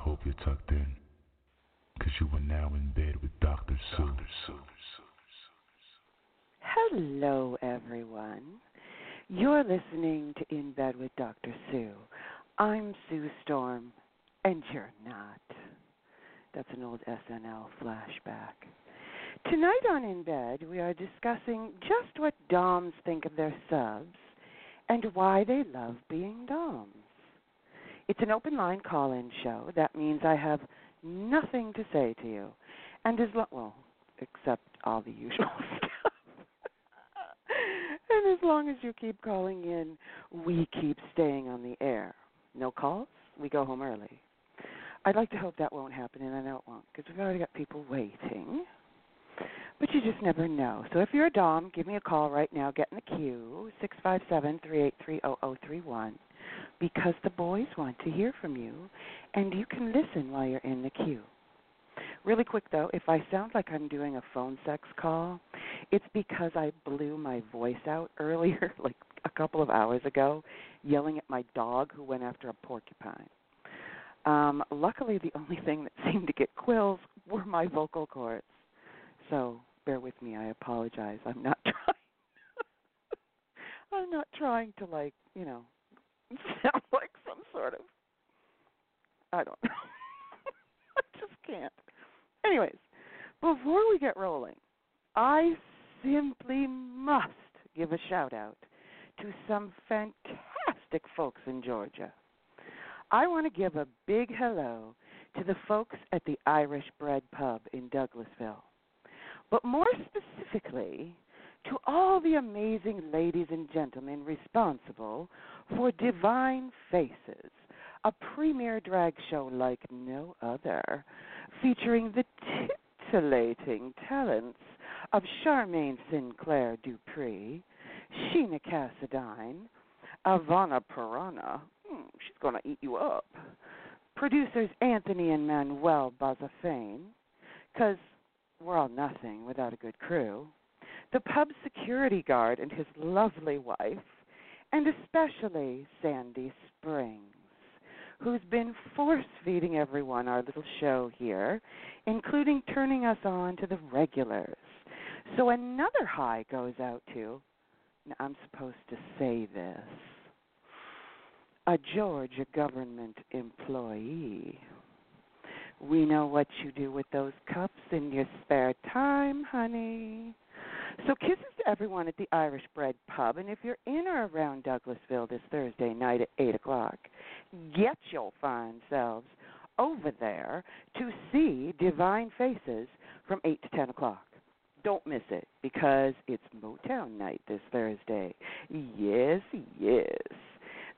hope you're tucked in, because you are now in bed with Dr. Sue. Hello, everyone. You're listening to In Bed with Dr. Sue. I'm Sue Storm, and you're not. That's an old SNL flashback. Tonight on In Bed, we are discussing just what Doms think of their subs and why they love being Doms. It's an open line call in show. That means I have nothing to say to you. And as long, well, except all the usual stuff. and as long as you keep calling in, we keep staying on the air. No calls, we go home early. I'd like to hope that won't happen, and I know it won't, because we've already got people waiting. But you just never know. So if you're a Dom, give me a call right now. Get in the queue, six five seven three eight three zero zero three one, because the boys want to hear from you, and you can listen while you're in the queue. Really quick though, if I sound like I'm doing a phone sex call, it's because I blew my voice out earlier, like a couple of hours ago, yelling at my dog who went after a porcupine. Um, luckily, the only thing that seemed to get quills were my vocal cords. So bear with me. I apologize. I'm not trying. I'm not trying to like you know sort of I don't know. I just can't. Anyways, before we get rolling, I simply must give a shout out to some fantastic folks in Georgia. I want to give a big hello to the folks at the Irish Bred Pub in Douglasville, but more specifically to all the amazing ladies and gentlemen responsible for Divine Faces, a premier drag show like no other, featuring the titillating talents of Charmaine Sinclair Dupree, Sheena Cassadine, Ivana Piranha, hmm, she's going to eat you up, producers Anthony and Manuel Bazafane, because we're all nothing without a good crew, the pub security guard and his lovely wife, and especially Sandy Springs, who's been force feeding everyone our little show here, including turning us on to the regulars. So another high goes out to, I'm supposed to say this, a Georgia government employee. We know what you do with those cups in your spare time, honey. So kisses to everyone at the Irish Bred Pub, and if you're in or around Douglasville this Thursday night at eight o'clock, get your fine selves over there to see Divine Faces from eight to ten o'clock. Don't miss it because it's Motown night this Thursday. Yes, yes.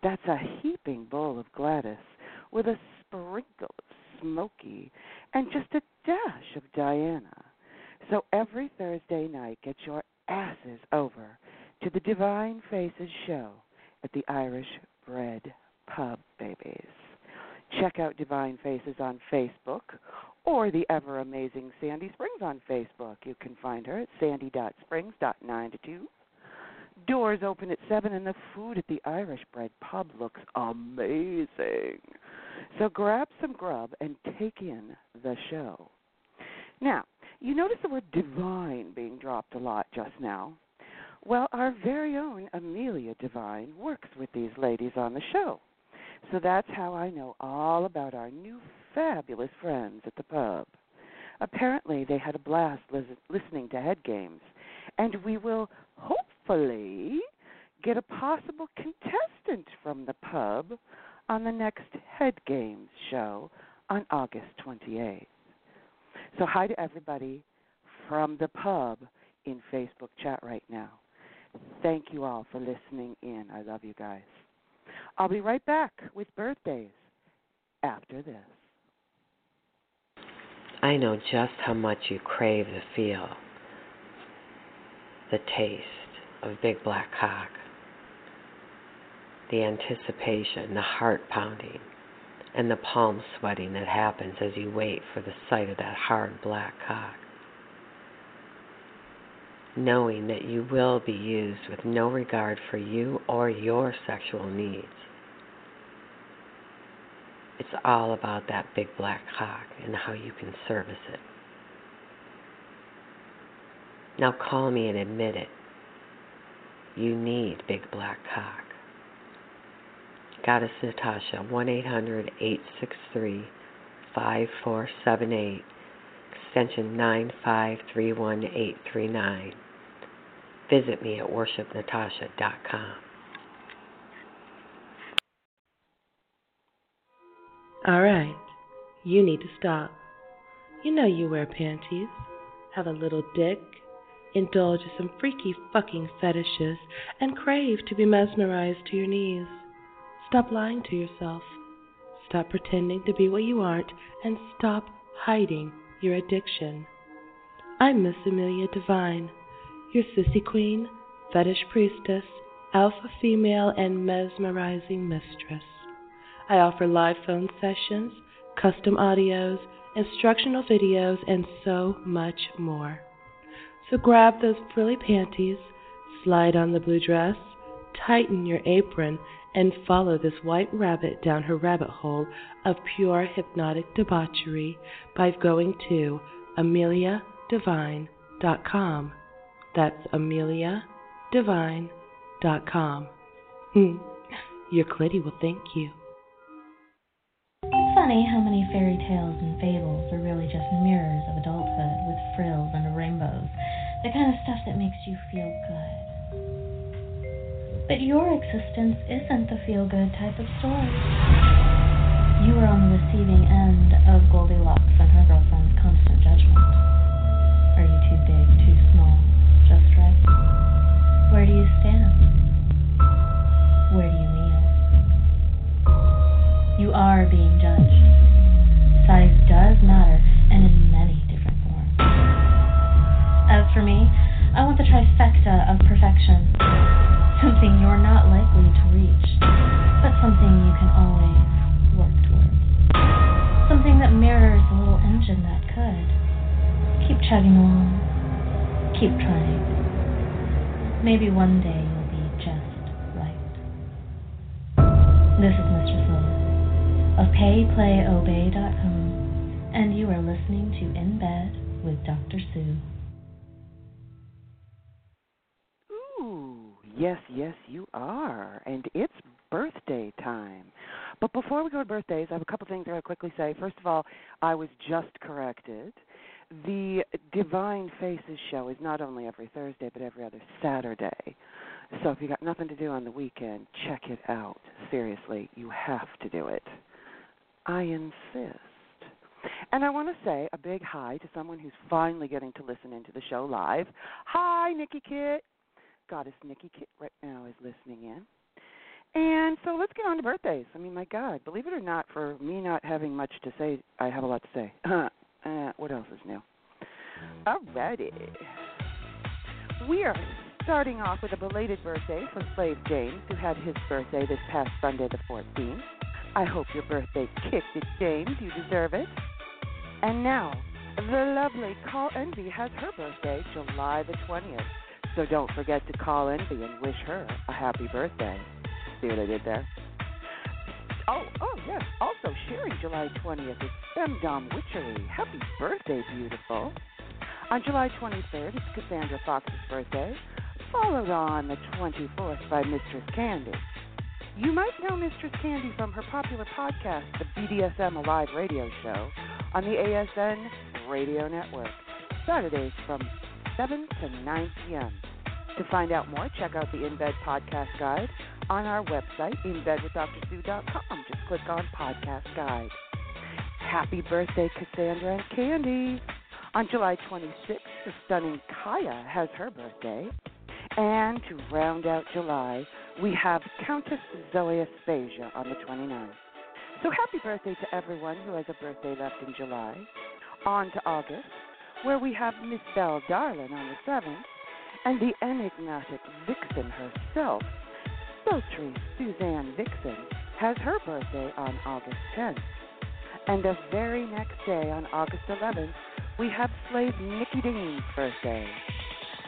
That's a heaping bowl of Gladys with a sprinkle of Smoky and just a dash of Diana. So every Thursday night, get your asses over to the Divine Faces show at the Irish Bred Pub, babies. Check out Divine Faces on Facebook or the ever amazing Sandy Springs on Facebook. You can find her at sandy.springs.9 to 2. Doors open at 7 and the food at the Irish Bred Pub looks amazing. So grab some grub and take in the show. Now, you notice the word divine being dropped a lot just now. Well, our very own Amelia Devine works with these ladies on the show. So that's how I know all about our new fabulous friends at the pub. Apparently, they had a blast lis- listening to head games, and we will hopefully get a possible contestant from the pub on the next Head Games show on August 28th. So, hi to everybody from the pub in Facebook chat right now. Thank you all for listening in. I love you guys. I'll be right back with birthdays after this. I know just how much you crave the feel, the taste of big black cock, the anticipation, the heart pounding, and the palm sweating that happens as you wait for the sight of that hard black cock. Knowing that you will be used with no regard for you or your sexual needs. It's all about that big black cock and how you can service it. Now call me and admit it. You need big black cock. Goddess Natasha, 1 800 863 5478, extension 9531839. Visit me at worshipnatasha.com. All right, you need to stop. You know you wear panties, have a little dick, indulge in some freaky fucking fetishes, and crave to be mesmerized to your knees. Stop lying to yourself. Stop pretending to be what you aren't, and stop hiding your addiction. I'm Miss Amelia Devine, your sissy queen, fetish priestess, alpha female, and mesmerizing mistress. I offer live phone sessions, custom audios, instructional videos, and so much more. So grab those frilly panties, slide on the blue dress, tighten your apron, and follow this white rabbit down her rabbit hole of pure hypnotic debauchery by going to ameliadevine.com. That's ameliadevine.com. Hmm. Your clitty will thank you funny how many fairy tales and fables are really just mirrors of adulthood with frills and rainbows, the kind of stuff that makes you feel good. But your existence isn't the feel good type of story. You are on the receiving end of Goldilocks and her girlfriend's constant judgment. Are you too big, too small, just right? Where do you stand? Where do you kneel? you are being judged. Size does matter, and in many different forms. As for me, I want the trifecta of perfection. Something you're not likely to reach, but something you can always work towards. Something that mirrors the little engine that could. Keep chugging along. Keep trying. Maybe one day you'll be just right. This is Mr. Silver of payplayobey.com, and you are listening to In Bed with Dr. Sue. Yes, yes, you are. And it's birthday time. But before we go to birthdays, I have a couple things I want to quickly say. First of all, I was just corrected. The Divine Faces show is not only every Thursday, but every other Saturday. So if you got nothing to do on the weekend, check it out. Seriously, you have to do it. I insist. And I want to say a big hi to someone who's finally getting to listen into the show live. Hi, Nikki Kit. Goddess Nikki Kit right now is listening in. And so let's get on to birthdays. I mean, my God, believe it or not, for me not having much to say, I have a lot to say. uh, what else is new? Alrighty. We are starting off with a belated birthday for Slave James, who had his birthday this past Sunday, the 14th. I hope your birthday kicked it, James. You deserve it. And now, the lovely Call Envy has her birthday July the 20th. So don't forget to call Envy and wish her a happy birthday. See what I did there? Oh, oh yes. Also sharing July 20th is Femdom Witchery. Happy birthday, beautiful. On July 23rd, it's Cassandra Fox's birthday, followed on the 24th by Mistress Candy. You might know Mistress Candy from her popular podcast, the BDSM Alive radio show, on the ASN Radio Network, Saturdays from 7 to 9 p.m. To find out more, check out the InBed Podcast Guide on our website, inbedwithdrsue.com. Just click on Podcast Guide. Happy birthday, Cassandra and Candy! On July 26th, the stunning Kaya has her birthday. And to round out July, we have Countess Zoe Aspasia on the 29th. So happy birthday to everyone who has a birthday left in July. On to August, where we have Miss Belle Darlin on the 7th, and the enigmatic vixen herself, sultry Suzanne Vixen, has her birthday on August 10th. And the very next day, on August 11th, we have slave Nikki Dean's birthday.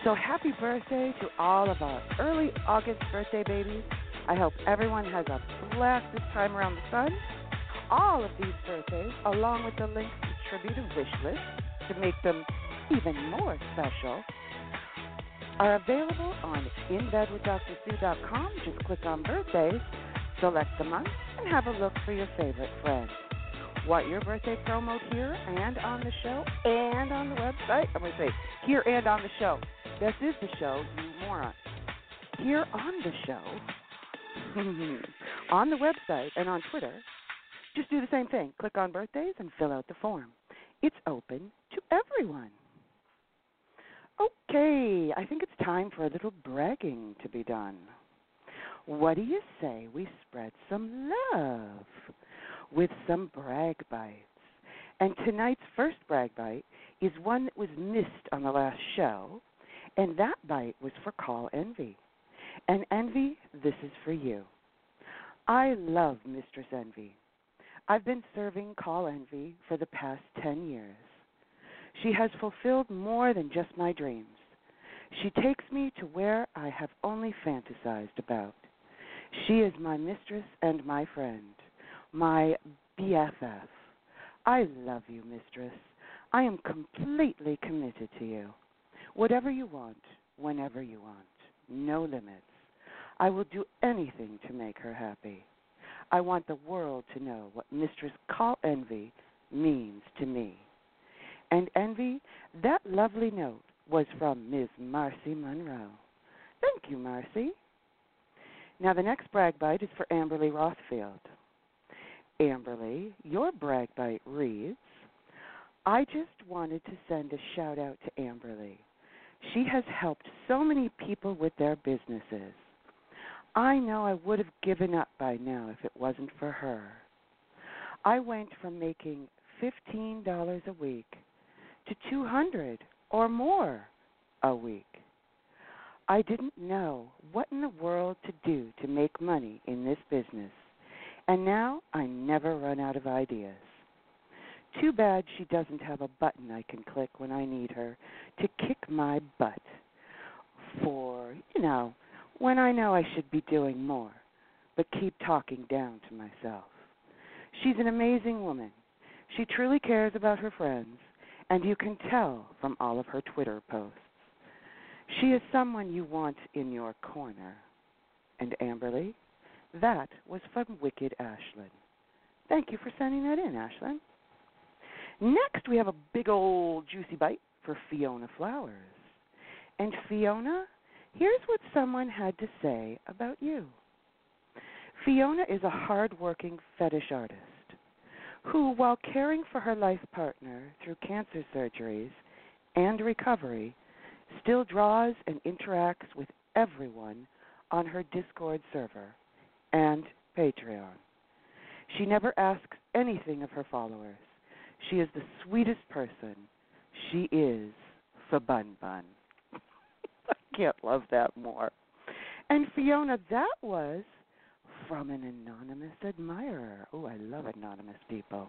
So happy birthday to all of our early August birthday babies. I hope everyone has a blast this time around the sun. All of these birthdays, along with the links to tribute and wish lists to make them even more special, are available on InBedWithDrSue.com. Just click on birthdays, select the month, and have a look for your favorite friend. Want your birthday promo here and on the show and on the website? I'm going to say here and on the show. This is the show, you moron. Here on the show, on the website and on Twitter, just do the same thing. Click on birthdays and fill out the form. It's open to everyone. Okay, I think it's time for a little bragging to be done. What do you say we spread some love with some brag bites? And tonight's first brag bite is one that was missed on the last show, and that bite was for Call Envy. And Envy, this is for you. I love Mistress Envy. I've been serving Call Envy for the past 10 years. She has fulfilled more than just my dreams. She takes me to where I have only fantasized about. She is my mistress and my friend, my BFF. I love you, mistress. I am completely committed to you. Whatever you want, whenever you want, no limits. I will do anything to make her happy. I want the world to know what Mistress Call Envy means to me. And Envy, that lovely note was from Ms. Marcy Monroe. Thank you, Marcy. Now, the next brag bite is for Amberly Rothfield. Amberly, your brag bite reads I just wanted to send a shout out to Amberly. She has helped so many people with their businesses. I know I would have given up by now if it wasn't for her. I went from making $15 a week to 200 or more a week. I didn't know what in the world to do to make money in this business, and now I never run out of ideas. Too bad she doesn't have a button I can click when I need her to kick my butt. For, you know, when I know I should be doing more, but keep talking down to myself. She's an amazing woman. She truly cares about her friends, and you can tell from all of her Twitter posts. She is someone you want in your corner. And Amberly, that was from Wicked Ashlyn. Thank you for sending that in, Ashlyn. Next, we have a big old juicy bite for Fiona Flowers. And Fiona, here's what someone had to say about you. Fiona is a hard-working fetish artist who, while caring for her life partner through cancer surgeries and recovery, still draws and interacts with everyone on her Discord server and Patreon. She never asks anything of her followers. She is the sweetest person. She is the Bun can't love that more. And Fiona, that was from an anonymous admirer. Oh, I love anonymous people.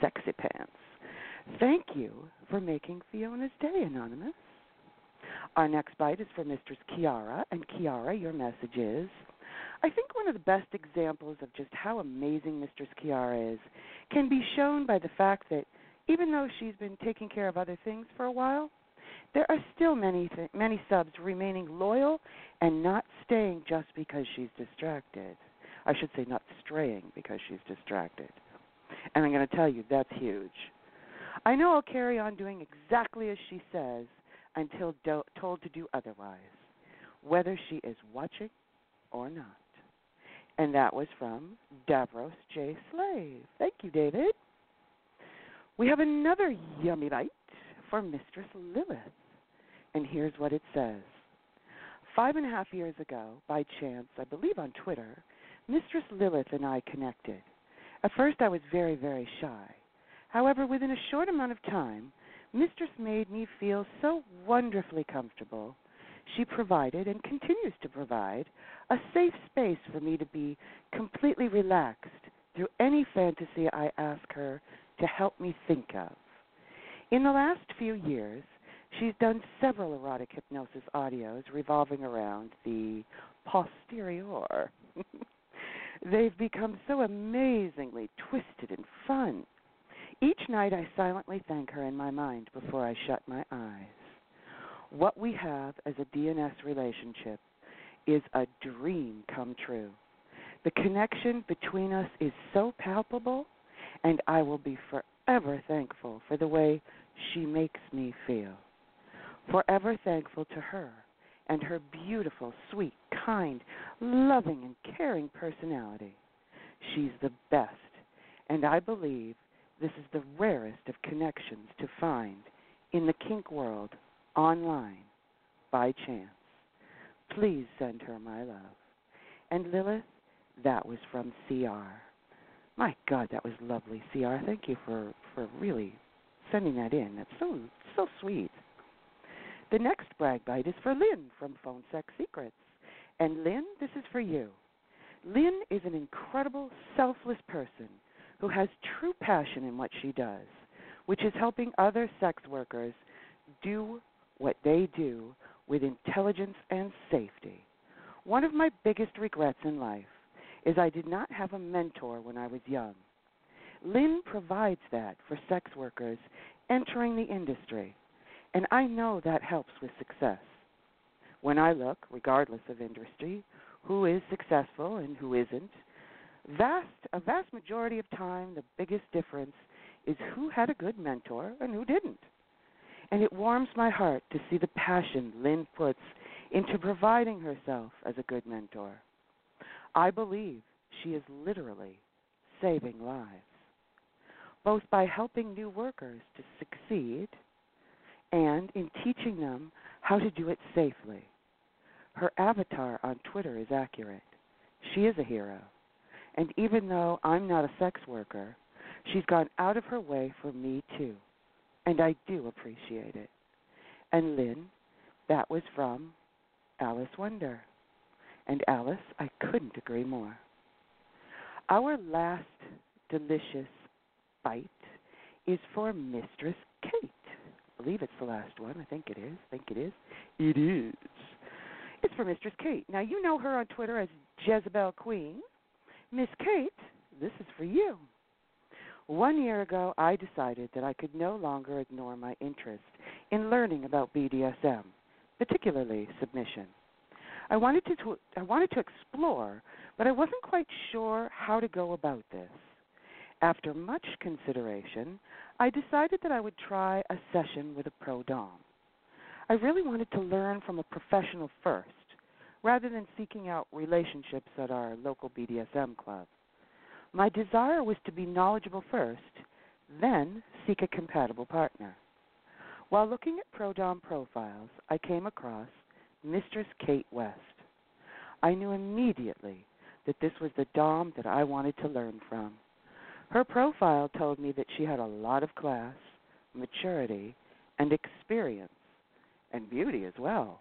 Sexy pants. Thank you for making Fiona's day, Anonymous. Our next bite is for Mistress Kiara. And Kiara, your message is I think one of the best examples of just how amazing Mistress Kiara is can be shown by the fact that even though she's been taking care of other things for a while, there are still many th- many subs remaining loyal and not staying just because she's distracted. I should say not straying because she's distracted. And I'm going to tell you that's huge. I know I'll carry on doing exactly as she says until do- told to do otherwise, whether she is watching or not. And that was from Davros J. Slave. Thank you, David. We have another yummy bite for Mistress Lilith. And here's what it says Five and a half years ago, by chance, I believe on Twitter, Mistress Lilith and I connected. At first, I was very, very shy. However, within a short amount of time, Mistress made me feel so wonderfully comfortable. She provided and continues to provide a safe space for me to be completely relaxed through any fantasy I ask her to help me think of. In the last few years, she's done several erotic hypnosis audios revolving around the posterior. They've become so amazingly twisted and fun. Each night I silently thank her in my mind before I shut my eyes. What we have as a DNS relationship is a dream come true. The connection between us is so palpable, and I will be forever thankful for the way she makes me feel. Forever thankful to her and her beautiful, sweet, kind, loving, and caring personality. She's the best, and I believe this is the rarest of connections to find in the kink world online by chance. Please send her my love. And Lilith, that was from CR. My God, that was lovely, CR. Thank you for, for really sending that in. That's so so sweet. The next brag bite is for Lynn from Phone Sex Secrets. And Lynn, this is for you. Lynn is an incredible, selfless person who has true passion in what she does, which is helping other sex workers do what they do with intelligence and safety. One of my biggest regrets in life is I did not have a mentor when I was young. Lynn provides that for sex workers entering the industry, and I know that helps with success. When I look, regardless of industry, who is successful and who isn't, vast a vast majority of time the biggest difference is who had a good mentor and who didn't. And it warms my heart to see the passion Lynn puts into providing herself as a good mentor. I believe she is literally saving lives, both by helping new workers to succeed and in teaching them how to do it safely. Her avatar on Twitter is accurate. She is a hero. And even though I'm not a sex worker, she's gone out of her way for me too. And I do appreciate it. And Lynn, that was from Alice Wonder. And Alice, I couldn't agree more. Our last delicious bite is for Mistress Kate. Believe it's the last one. I think it is. I think it is. It is. It's for Mistress Kate. Now you know her on Twitter as Jezebel Queen. Miss Kate, this is for you. One year ago, I decided that I could no longer ignore my interest in learning about BDSM, particularly submission. I wanted to, I wanted to explore, but I wasn't quite sure how to go about this. After much consideration, I decided that I would try a session with a pro dom. I really wanted to learn from a professional first, rather than seeking out relationships at our local BDSM club. My desire was to be knowledgeable first, then seek a compatible partner. While looking at pro dom profiles, I came across Mistress Kate West. I knew immediately that this was the Dom that I wanted to learn from. Her profile told me that she had a lot of class, maturity, and experience, and beauty as well.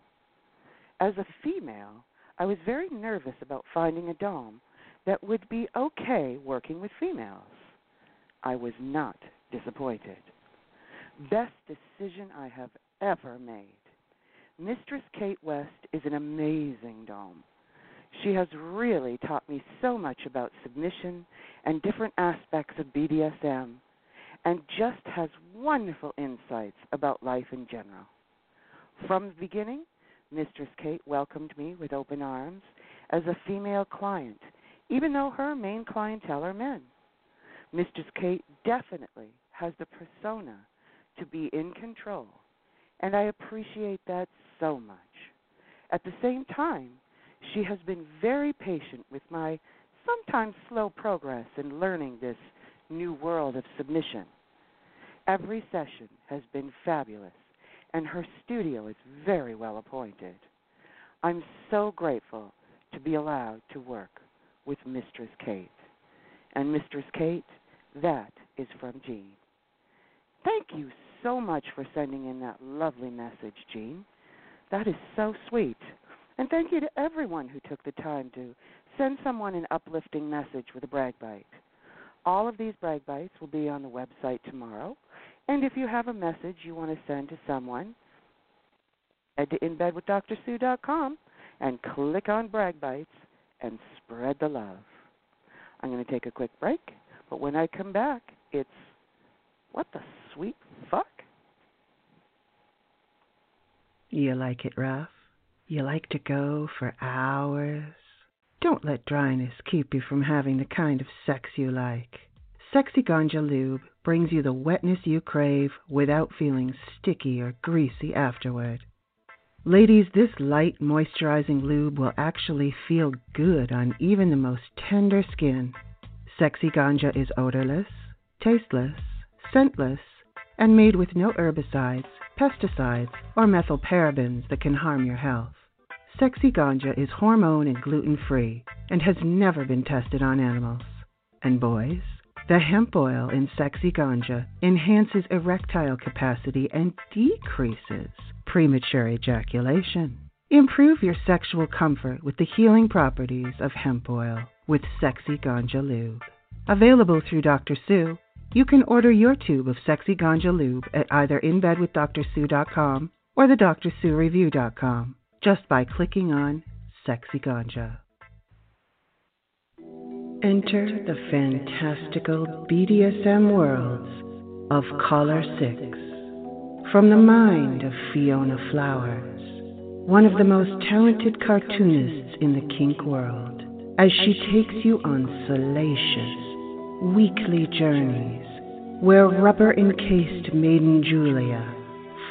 As a female, I was very nervous about finding a Dom that would be okay working with females. I was not disappointed. Best decision I have ever made. Mistress Kate West is an amazing dom. She has really taught me so much about submission and different aspects of BDSM and just has wonderful insights about life in general. From the beginning, Mistress Kate welcomed me with open arms as a female client even though her main clientele are men. Mistress Kate definitely has the persona to be in control, and I appreciate that so much. At the same time, she has been very patient with my sometimes slow progress in learning this new world of submission. Every session has been fabulous, and her studio is very well appointed. I'm so grateful to be allowed to work with Mistress Kate. And Mistress Kate, that is from Jean. Thank you so much for sending in that lovely message, Jean. That is so sweet. And thank you to everyone who took the time to send someone an uplifting message with a brag bite. All of these brag bites will be on the website tomorrow. And if you have a message you want to send to someone, head to inbedwithdrsue.com and click on brag bites and spread the love. I'm going to take a quick break, but when I come back, it's what the sweet fuck? You like it rough? You like to go for hours? Don't let dryness keep you from having the kind of sex you like. Sexy Ganja Lube brings you the wetness you crave without feeling sticky or greasy afterward. Ladies, this light moisturizing lube will actually feel good on even the most tender skin. Sexy Ganja is odorless, tasteless, scentless, and made with no herbicides, pesticides, or methylparabens that can harm your health. Sexy Ganja is hormone and gluten free and has never been tested on animals. And boys, the hemp oil in Sexy Ganja enhances erectile capacity and decreases premature ejaculation. Improve your sexual comfort with the healing properties of hemp oil with Sexy Ganja Lube. Available through Dr. Sue, you can order your tube of Sexy Ganja Lube at either InBedWithDrSue.com or the DrSueReview.com just by clicking on Sexy Ganja. Enter the fantastical BDSM worlds of Collar 6 from the mind of Fiona Flowers, one of the most talented cartoonists in the kink world, as she takes you on salacious, weekly journeys where rubber encased Maiden Julia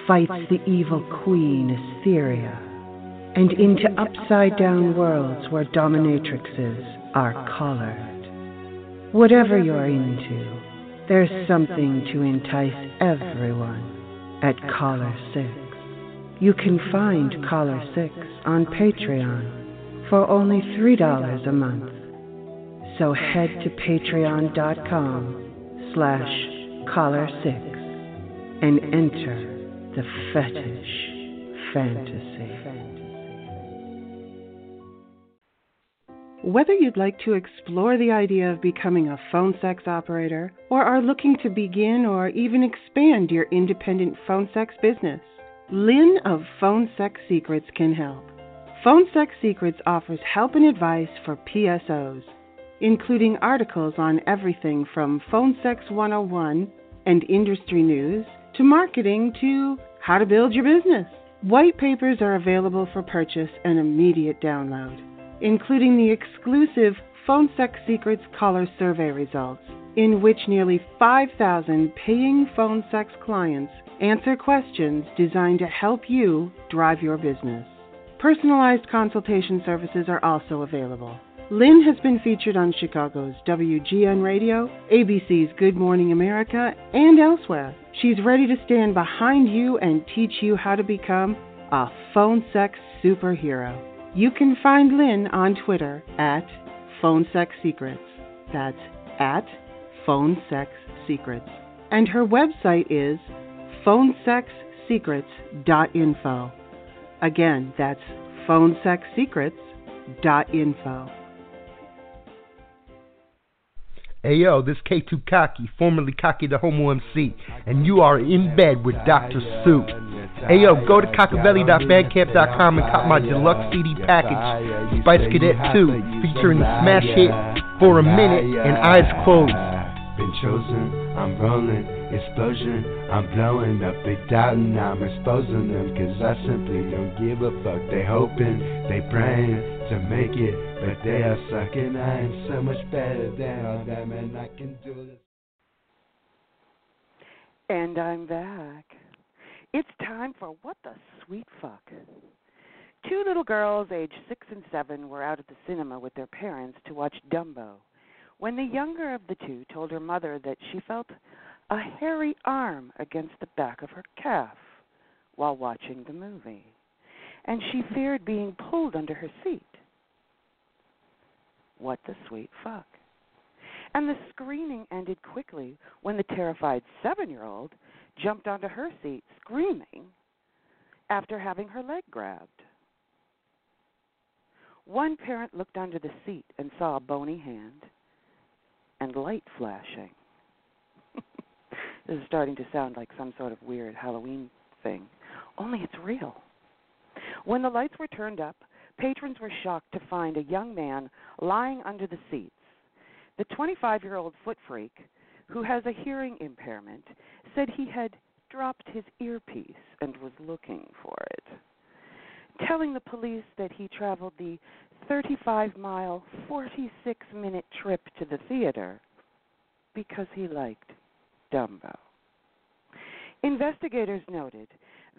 fights the evil queen Etheria, and into upside down worlds where dominatrixes are collared. Whatever you're into, there's something to entice everyone at Collar 6. You can find Collar 6 on Patreon for only $3 a month. So head to patreon.com slash collar6 and enter the fetish fantasy. Whether you'd like to explore the idea of becoming a phone sex operator or are looking to begin or even expand your independent phone sex business, Lynn of Phone Sex Secrets can help. Phone Sex Secrets offers help and advice for PSOs, including articles on everything from Phone Sex 101 and industry news to marketing to how to build your business. White papers are available for purchase and immediate download including the exclusive Phone Sex Secrets Caller Survey results, in which nearly 5,000 paying phone sex clients answer questions designed to help you drive your business. Personalized consultation services are also available. Lynn has been featured on Chicago's WGN Radio, ABC's Good Morning America, and elsewhere. She's ready to stand behind you and teach you how to become a phone sex superhero. You can find Lynn on Twitter at Phone Sex Secrets. That's at Phone Sex Secrets. And her website is phonesexsecrets.info. Again, that's phonesexsecrets.info. Hey yo, this K2 Cocky, formerly Cocky the Homo MC, and you are in bed with Dr. Sue. Hey yo, go to cockabelly.bandcamp.com and cop my deluxe CD package, Spice Cadet 2, featuring the smash hit For a Minute and Eyes Closed. Been chosen, I'm rolling, explosion, I'm blowing up, they doubting, I'm exposing them, cause I simply don't give a fuck. They hoping, they praying to make it, but they are sucking. I am so much better than all them, and I can do this. And I'm back. It's time for What the Sweet Fuck. Two little girls, aged six and seven, were out at the cinema with their parents to watch Dumbo when the younger of the two told her mother that she felt a hairy arm against the back of her calf while watching the movie, and she feared being pulled under her seat. What the sweet fuck? And the screening ended quickly when the terrified seven year old jumped onto her seat screaming after having her leg grabbed. One parent looked under the seat and saw a bony hand and light flashing. this is starting to sound like some sort of weird Halloween thing, only it's real. When the lights were turned up, patrons were shocked to find a young man lying under the seats. The 25 year old foot freak, who has a hearing impairment, said he had dropped his earpiece and was looking for it, telling the police that he traveled the 35 mile, 46 minute trip to the theater because he liked Dumbo. Investigators noted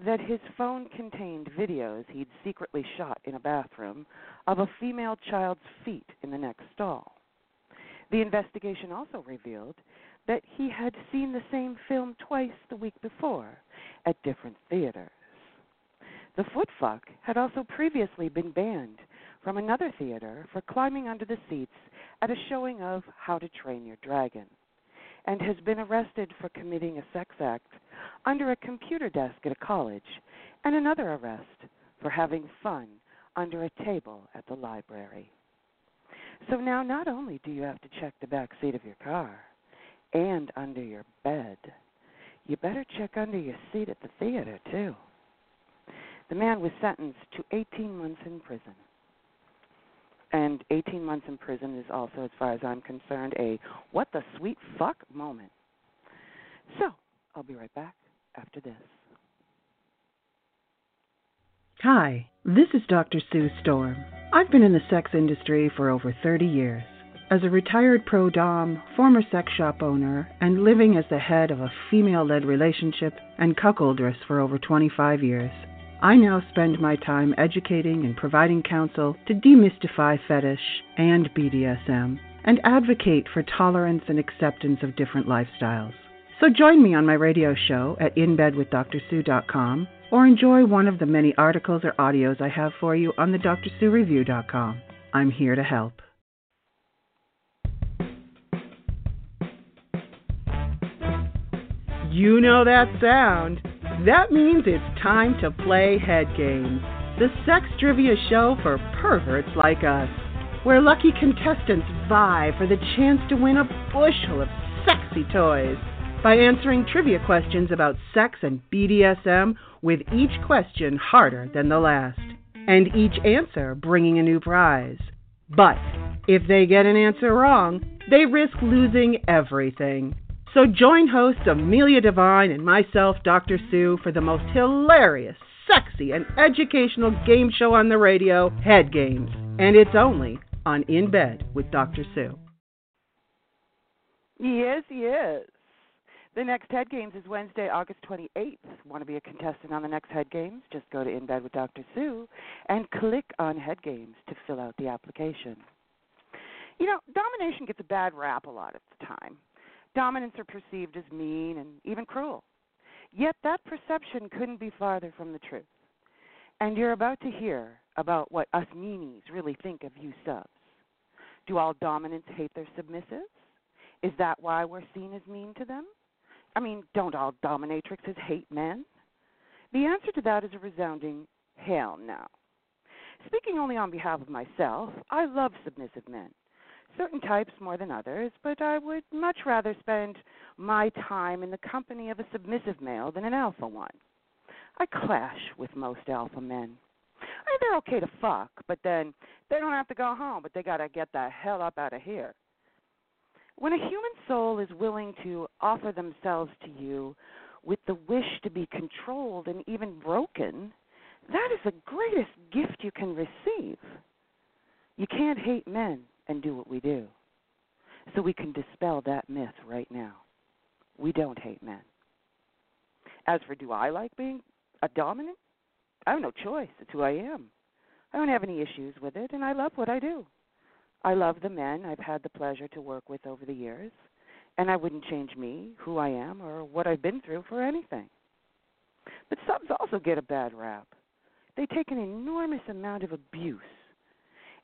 that his phone contained videos he'd secretly shot in a bathroom of a female child's feet in the next stall. The investigation also revealed that he had seen the same film twice the week before at different theaters. The footfuck had also previously been banned from another theater for climbing under the seats at a showing of How to Train Your Dragon and has been arrested for committing a sex act under a computer desk at a college and another arrest for having fun under a table at the library. So now not only do you have to check the back seat of your car and under your bed, you better check under your seat at the theater too. The man was sentenced to 18 months in prison. And 18 months in prison is also, as far as I'm concerned, a what the sweet fuck moment. So, I'll be right back after this. Hi, this is Dr. Sue Storm. I've been in the sex industry for over 30 years. As a retired pro dom, former sex shop owner, and living as the head of a female led relationship and cuckoldress for over 25 years, I now spend my time educating and providing counsel to demystify fetish and BDSM and advocate for tolerance and acceptance of different lifestyles. So join me on my radio show at inbedwithdrsue.com or enjoy one of the many articles or audios I have for you on the drsuereview.com. I'm here to help. You know that sound. That means it's time to play Head Games, the sex trivia show for perverts like us, where lucky contestants vie for the chance to win a bushel of sexy toys by answering trivia questions about sex and BDSM, with each question harder than the last, and each answer bringing a new prize. But if they get an answer wrong, they risk losing everything. So join hosts Amelia Devine and myself, Dr. Sue, for the most hilarious, sexy, and educational game show on the radio, Head Games. And it's only on In Bed with Dr. Sue. Yes, yes. The next Head Games is Wednesday, August 28th. Want to be a contestant on the next Head Games? Just go to In Bed with Dr. Sue and click on Head Games to fill out the application. You know, domination gets a bad rap a lot of the time. Dominants are perceived as mean and even cruel. Yet that perception couldn't be farther from the truth. And you're about to hear about what us meanies really think of you subs. Do all dominants hate their submissives? Is that why we're seen as mean to them? I mean, don't all dominatrixes hate men? The answer to that is a resounding hell no. Speaking only on behalf of myself, I love submissive men certain types more than others, but I would much rather spend my time in the company of a submissive male than an alpha one. I clash with most alpha men. They're okay to fuck, but then they don't have to go home, but they got to get the hell up out of here. When a human soul is willing to offer themselves to you with the wish to be controlled and even broken, that is the greatest gift you can receive. You can't hate men and do what we do. So we can dispel that myth right now. We don't hate men. As for do I like being a dominant? I have no choice. It's who I am. I don't have any issues with it, and I love what I do. I love the men I've had the pleasure to work with over the years, and I wouldn't change me, who I am, or what I've been through for anything. But subs also get a bad rap. They take an enormous amount of abuse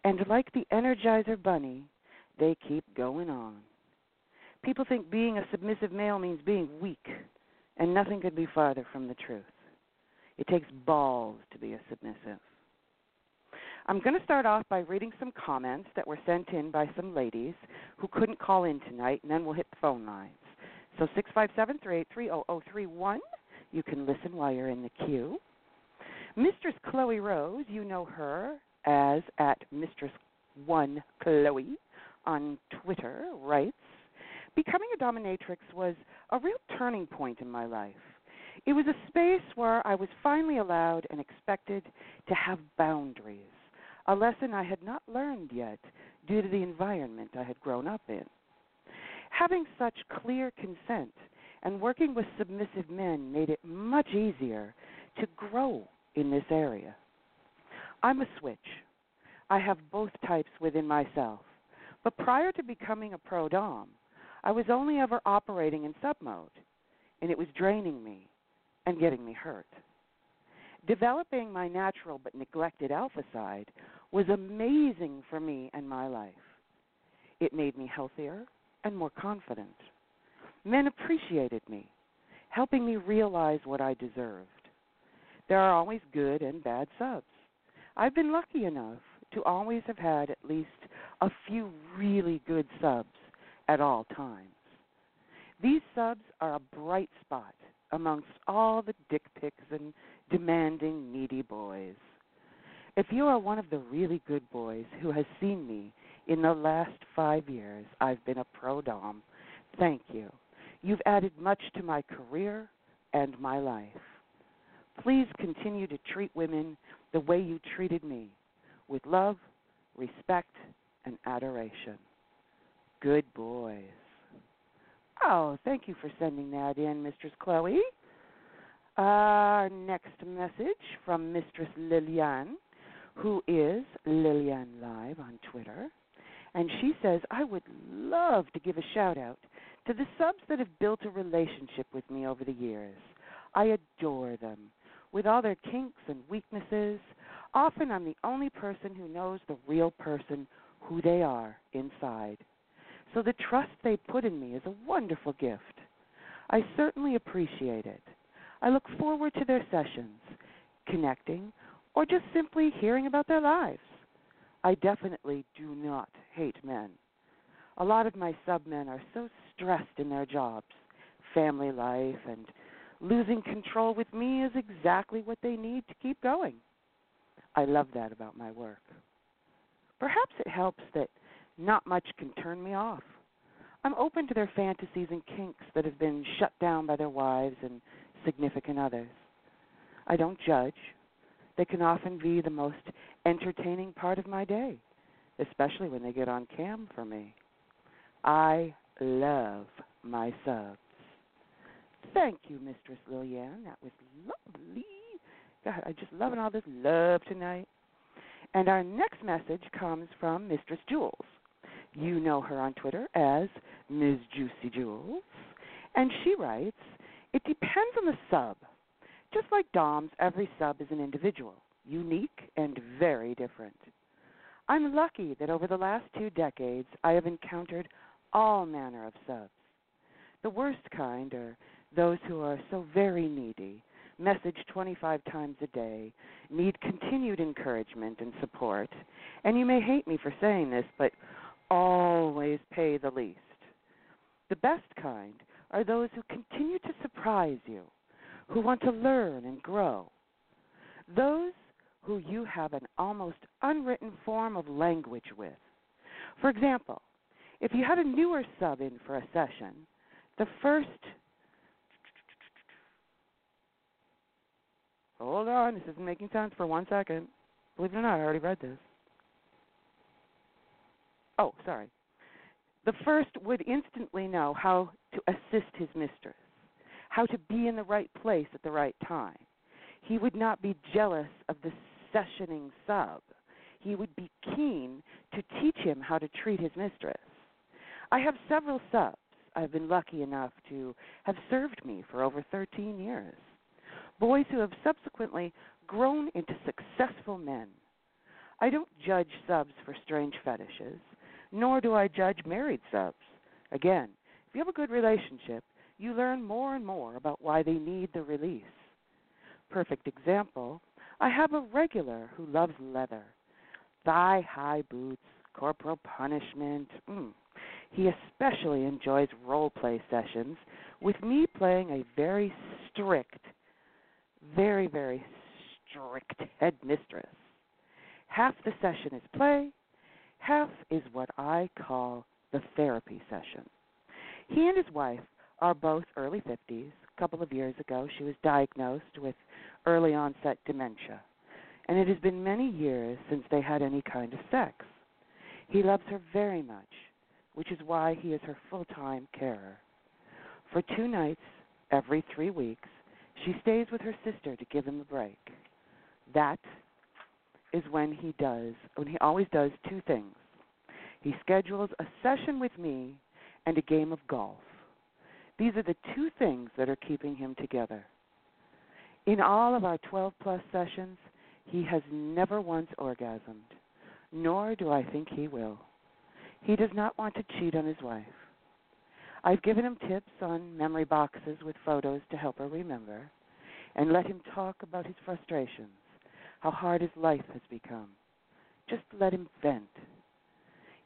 and like the Energizer Bunny, they keep going on. People think being a submissive male means being weak, and nothing could be farther from the truth. It takes balls to be a submissive. I'm going to start off by reading some comments that were sent in by some ladies who couldn't call in tonight, and then we'll hit the phone lines. So 657 383 0031. You can listen while you're in the queue. Mistress Chloe Rose, you know her as at Mistress One Chloe on Twitter writes Becoming a dominatrix was a real turning point in my life. It was a space where I was finally allowed and expected to have boundaries, a lesson I had not learned yet due to the environment I had grown up in. Having such clear consent and working with submissive men made it much easier to grow in this area. I'm a switch. I have both types within myself. But prior to becoming a pro dom, I was only ever operating in sub mode, and it was draining me and getting me hurt. Developing my natural but neglected alpha side was amazing for me and my life. It made me healthier and more confident. Men appreciated me, helping me realize what I deserved. There are always good and bad subs. I've been lucky enough to always have had at least a few really good subs at all times. These subs are a bright spot amongst all the dick pics and demanding, needy boys. If you are one of the really good boys who has seen me in the last five years I've been a pro dom, thank you. You've added much to my career and my life. Please continue to treat women the way you treated me, with love, respect, and adoration. Good boys. Oh, thank you for sending that in, Mistress Chloe. Our next message from Mistress Lillian, who is Lillian Live on Twitter. And she says, I would love to give a shout out to the subs that have built a relationship with me over the years. I adore them. With all their kinks and weaknesses, often I'm the only person who knows the real person, who they are inside. So the trust they put in me is a wonderful gift. I certainly appreciate it. I look forward to their sessions, connecting, or just simply hearing about their lives. I definitely do not hate men. A lot of my submen are so stressed in their jobs, family life, and losing control with me is exactly what they need to keep going. I love that about my work. Perhaps it helps that not much can turn me off. I'm open to their fantasies and kinks that have been shut down by their wives and significant others. I don't judge. They can often be the most entertaining part of my day, especially when they get on cam for me. I love my subs. Thank you, Mistress Lillian. That was lovely. God, I just loving all this love tonight. And our next message comes from Mistress Jules. You know her on Twitter as Ms. Juicy Jules. And she writes, It depends on the sub. Just like DOMs, every sub is an individual, unique and very different. I'm lucky that over the last two decades I have encountered all manner of subs. The worst kind are those who are so very needy, message 25 times a day, need continued encouragement and support. And you may hate me for saying this, but always pay the least. The best kind are those who continue to surprise you, who want to learn and grow. Those who you have an almost unwritten form of language with. For example, if you had a newer sub in for a session, the first Hold on, this isn't making sense for one second. Believe it or not, I already read this. Oh, sorry. The first would instantly know how to assist his mistress, how to be in the right place at the right time. He would not be jealous of the sessioning sub. He would be keen to teach him how to treat his mistress. I have several subs I've been lucky enough to have served me for over 13 years. Boys who have subsequently grown into successful men. I don't judge subs for strange fetishes, nor do I judge married subs. Again, if you have a good relationship, you learn more and more about why they need the release. Perfect example I have a regular who loves leather, thigh high boots, corporal punishment. Mm. He especially enjoys role play sessions with me playing a very strict, very, very strict headmistress. Half the session is play, Half is what I call the therapy session. He and his wife are both early 50s. A couple of years ago, she was diagnosed with early onset dementia, and it has been many years since they had any kind of sex. He loves her very much, which is why he is her full time carer. For two nights every three weeks, she stays with her sister to give him a break. That is when he does, when he always does two things. He schedules a session with me and a game of golf. These are the two things that are keeping him together. In all of our 12 plus sessions, he has never once orgasmed, nor do I think he will. He does not want to cheat on his wife. I've given him tips on memory boxes with photos to help her remember, and let him talk about his frustrations how hard his life has become. Just let him vent.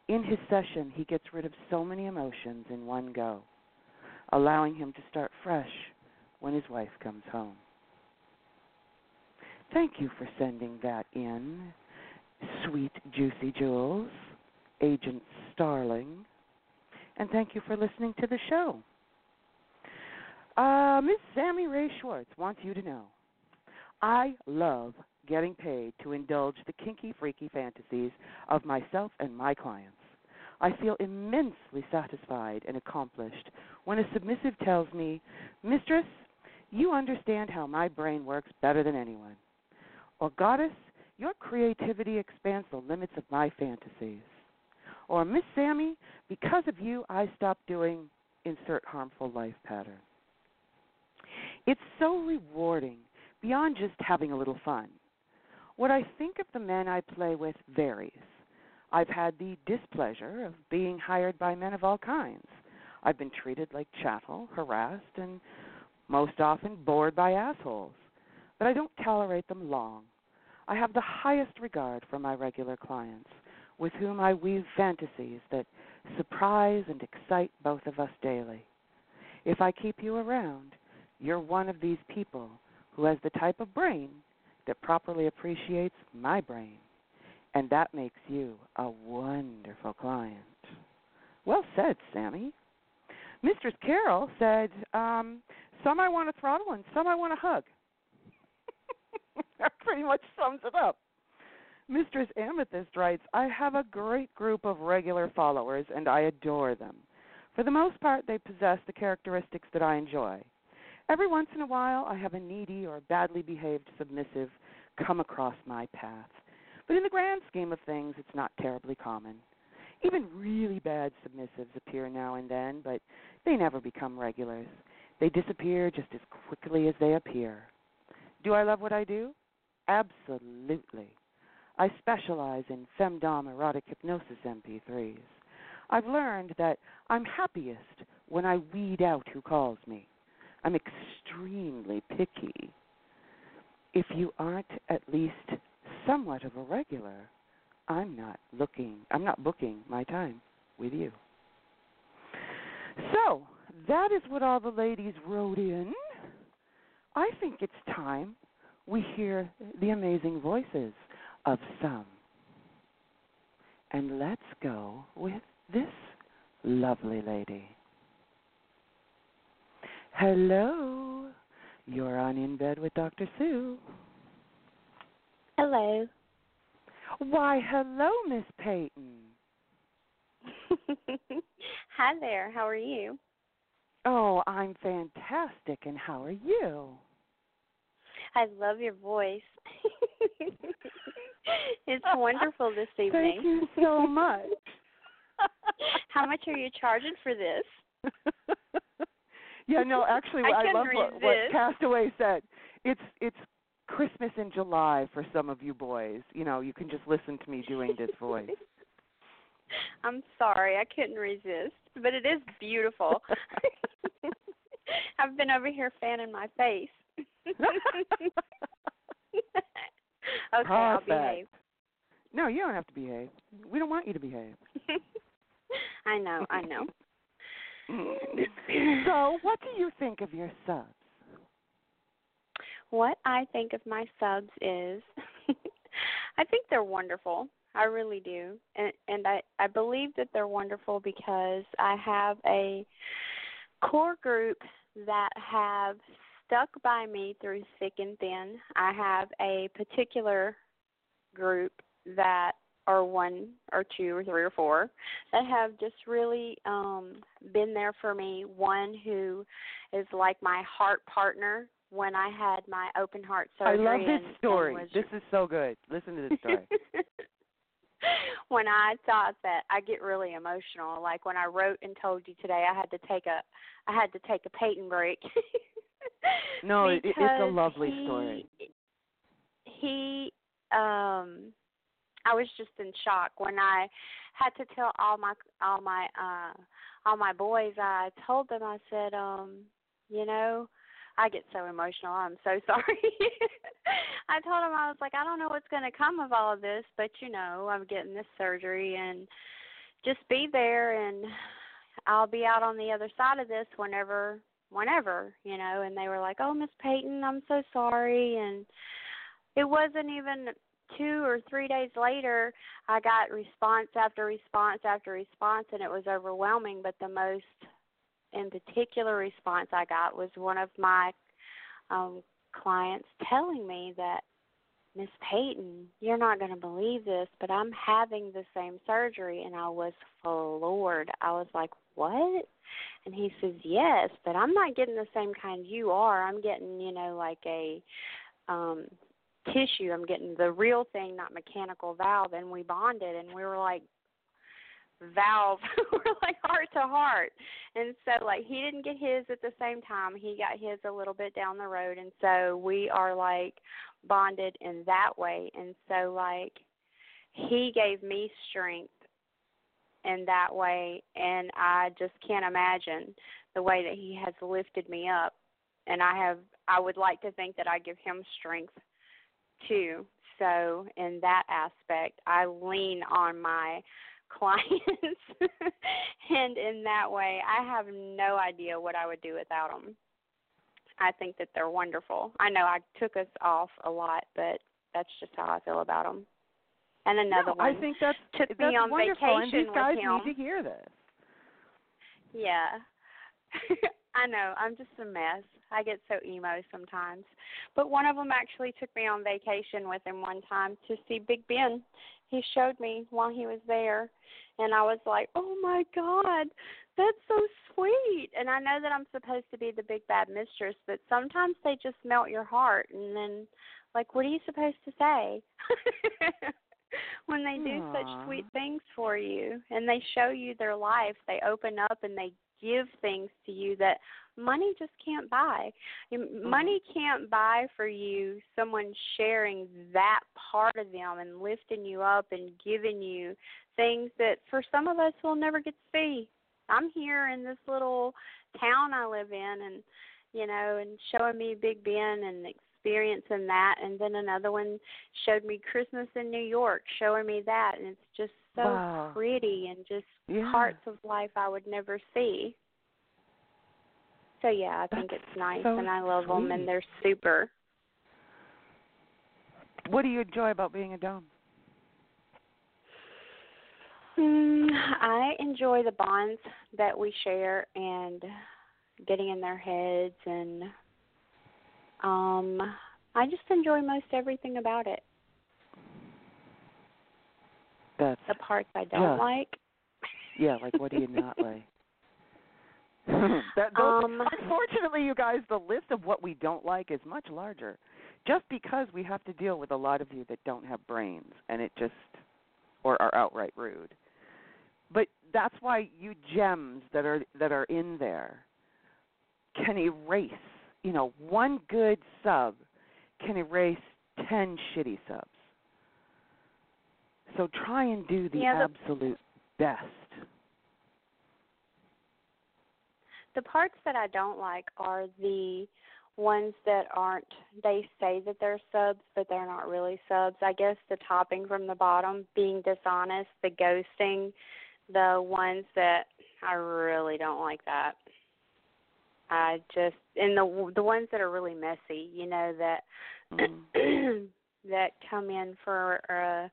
In his session, he gets rid of so many emotions in one go, allowing him to start fresh when his wife comes home. Thank you for sending that in, sweet Juicy Jules, Agent Starling, and thank you for listening to the show. Uh, Miss Sammy Ray Schwartz wants you to know I love getting paid to indulge the kinky, freaky fantasies of myself and my clients. I feel immensely satisfied and accomplished when a submissive tells me, Mistress, you understand how my brain works better than anyone. Or, Goddess, your creativity expands the limits of my fantasies. Or, Miss Sammy, because of you, I stopped doing insert harmful life pattern. It's so rewarding beyond just having a little fun. What I think of the men I play with varies. I've had the displeasure of being hired by men of all kinds. I've been treated like chattel, harassed, and most often bored by assholes. But I don't tolerate them long. I have the highest regard for my regular clients, with whom I weave fantasies that surprise and excite both of us daily. If I keep you around, you're one of these people who has the type of brain that properly appreciates my brain, and that makes you a wonderful client. Well said, Sammy. Mistress Carol said, um, Some I want to throttle and some I want to hug. that pretty much sums it up. Mistress Amethyst writes, I have a great group of regular followers and I adore them. For the most part, they possess the characteristics that I enjoy. Every once in a while, I have a needy or badly behaved submissive come across my path. But in the grand scheme of things, it's not terribly common. Even really bad submissives appear now and then, but they never become regulars. They disappear just as quickly as they appear. Do I love what I do? Absolutely. I specialize in femdom erotic hypnosis MP3s. I've learned that I'm happiest when I weed out who calls me. I'm extremely picky. If you aren't at least somewhat of a regular, I'm not looking I'm not booking my time with you. So, that is what all the ladies wrote in. I think it's time we hear the amazing voices of some. And let's go with this lovely lady. Hello. You're on In Bed with Dr. Sue. Hello. Why, hello, Miss Peyton. Hi there. How are you? Oh, I'm fantastic. And how are you? I love your voice. it's wonderful this evening. Thank you so much. How much are you charging for this? Yeah, no, actually, I I, love what, what Castaway said. It's it's Christmas in July for some of you boys. You know, you can just listen to me doing this voice. I'm sorry, I couldn't resist, but it is beautiful. I've been over here fanning my face. okay, I'll behave. No, you don't have to behave. We don't want you to behave. I know, I know. so, what do you think of your subs? What I think of my subs is I think they're wonderful. I really do. And and I I believe that they're wonderful because I have a core group that have stuck by me through thick and thin. I have a particular group that or one or two or three or four that have just really um been there for me. One who is like my heart partner when I had my open heart surgery I love this and, story. And was This is so good. Listen to this story. when I thought that I get really emotional, like when I wrote and told you today, I had to take a I had to take a Peyton break. No, it- it's a lovely he, story. He um I was just in shock when I had to tell all my all my uh all my boys I told them I said um you know I get so emotional I'm so sorry I told them I was like I don't know what's going to come of all of this but you know I'm getting this surgery and just be there and I'll be out on the other side of this whenever whenever you know and they were like oh Miss Peyton I'm so sorry and it wasn't even two or three days later I got response after response after response and it was overwhelming but the most in particular response I got was one of my um clients telling me that Miss Peyton, you're not going to believe this, but I'm having the same surgery and I was floored. I was like, "What?" And he says, "Yes, but I'm not getting the same kind you are. I'm getting, you know, like a um tissue. I'm getting the real thing, not mechanical valve." And we bonded and we were like valve we're like heart to heart and so like he didn't get his at the same time he got his a little bit down the road and so we are like bonded in that way and so like he gave me strength in that way and I just can't imagine the way that he has lifted me up and I have I would like to think that I give him strength too so in that aspect I lean on my clients and in that way I have no idea what I would do without them. I think that they're wonderful. I know I took us off a lot, but that's just how I feel about them. And another no, one I think that's took that's me on wonderful, and these guys with him. need to hear this. Yeah. I know. I'm just a mess. I get so emo sometimes. But one of them actually took me on vacation with him one time to see Big Ben. He showed me while he was there, and I was like, "Oh my God, that's so sweet!" And I know that I'm supposed to be the big bad mistress, but sometimes they just melt your heart, and then, like, what are you supposed to say? when they do Aw. such sweet things for you and they show you their life, they open up and they give things to you that money just can't buy. Money mm-hmm. can't buy for you someone sharing that part of them and lifting you up and giving you things that for some of us we'll never get to see. I'm here in this little town I live in and you know, and showing me Big Ben and experiencing that and then another one showed me Christmas in New York, showing me that and it's just so Wow. pretty and just Yeah. parts of life I would never see. So yeah, I think it's nice so and I love them and they're super. What do you enjoy about being a dom? Mm, I enjoy the bonds that we share and getting in their heads and um I just enjoy most everything about it. That's The parts I don't Yeah. like. yeah. Like, what do you not like? that, those, Um, unfortunately, you guys, the list of what we don't like is much larger. Just because we have to deal with a lot of you that don't have brains, and it just or are outright rude. But that's why you gems that are that are in there can erase. You know, one good sub can erase ten shitty subs. So try and do the Yeah, the- absolute best. the parts that I don't like are the ones that aren't they say that they're subs but they're not really subs. I guess the topping from the bottom, being dishonest, the ghosting, the ones that I really don't like that. I just and the the ones that are really messy, you know that Mm. that come in for uh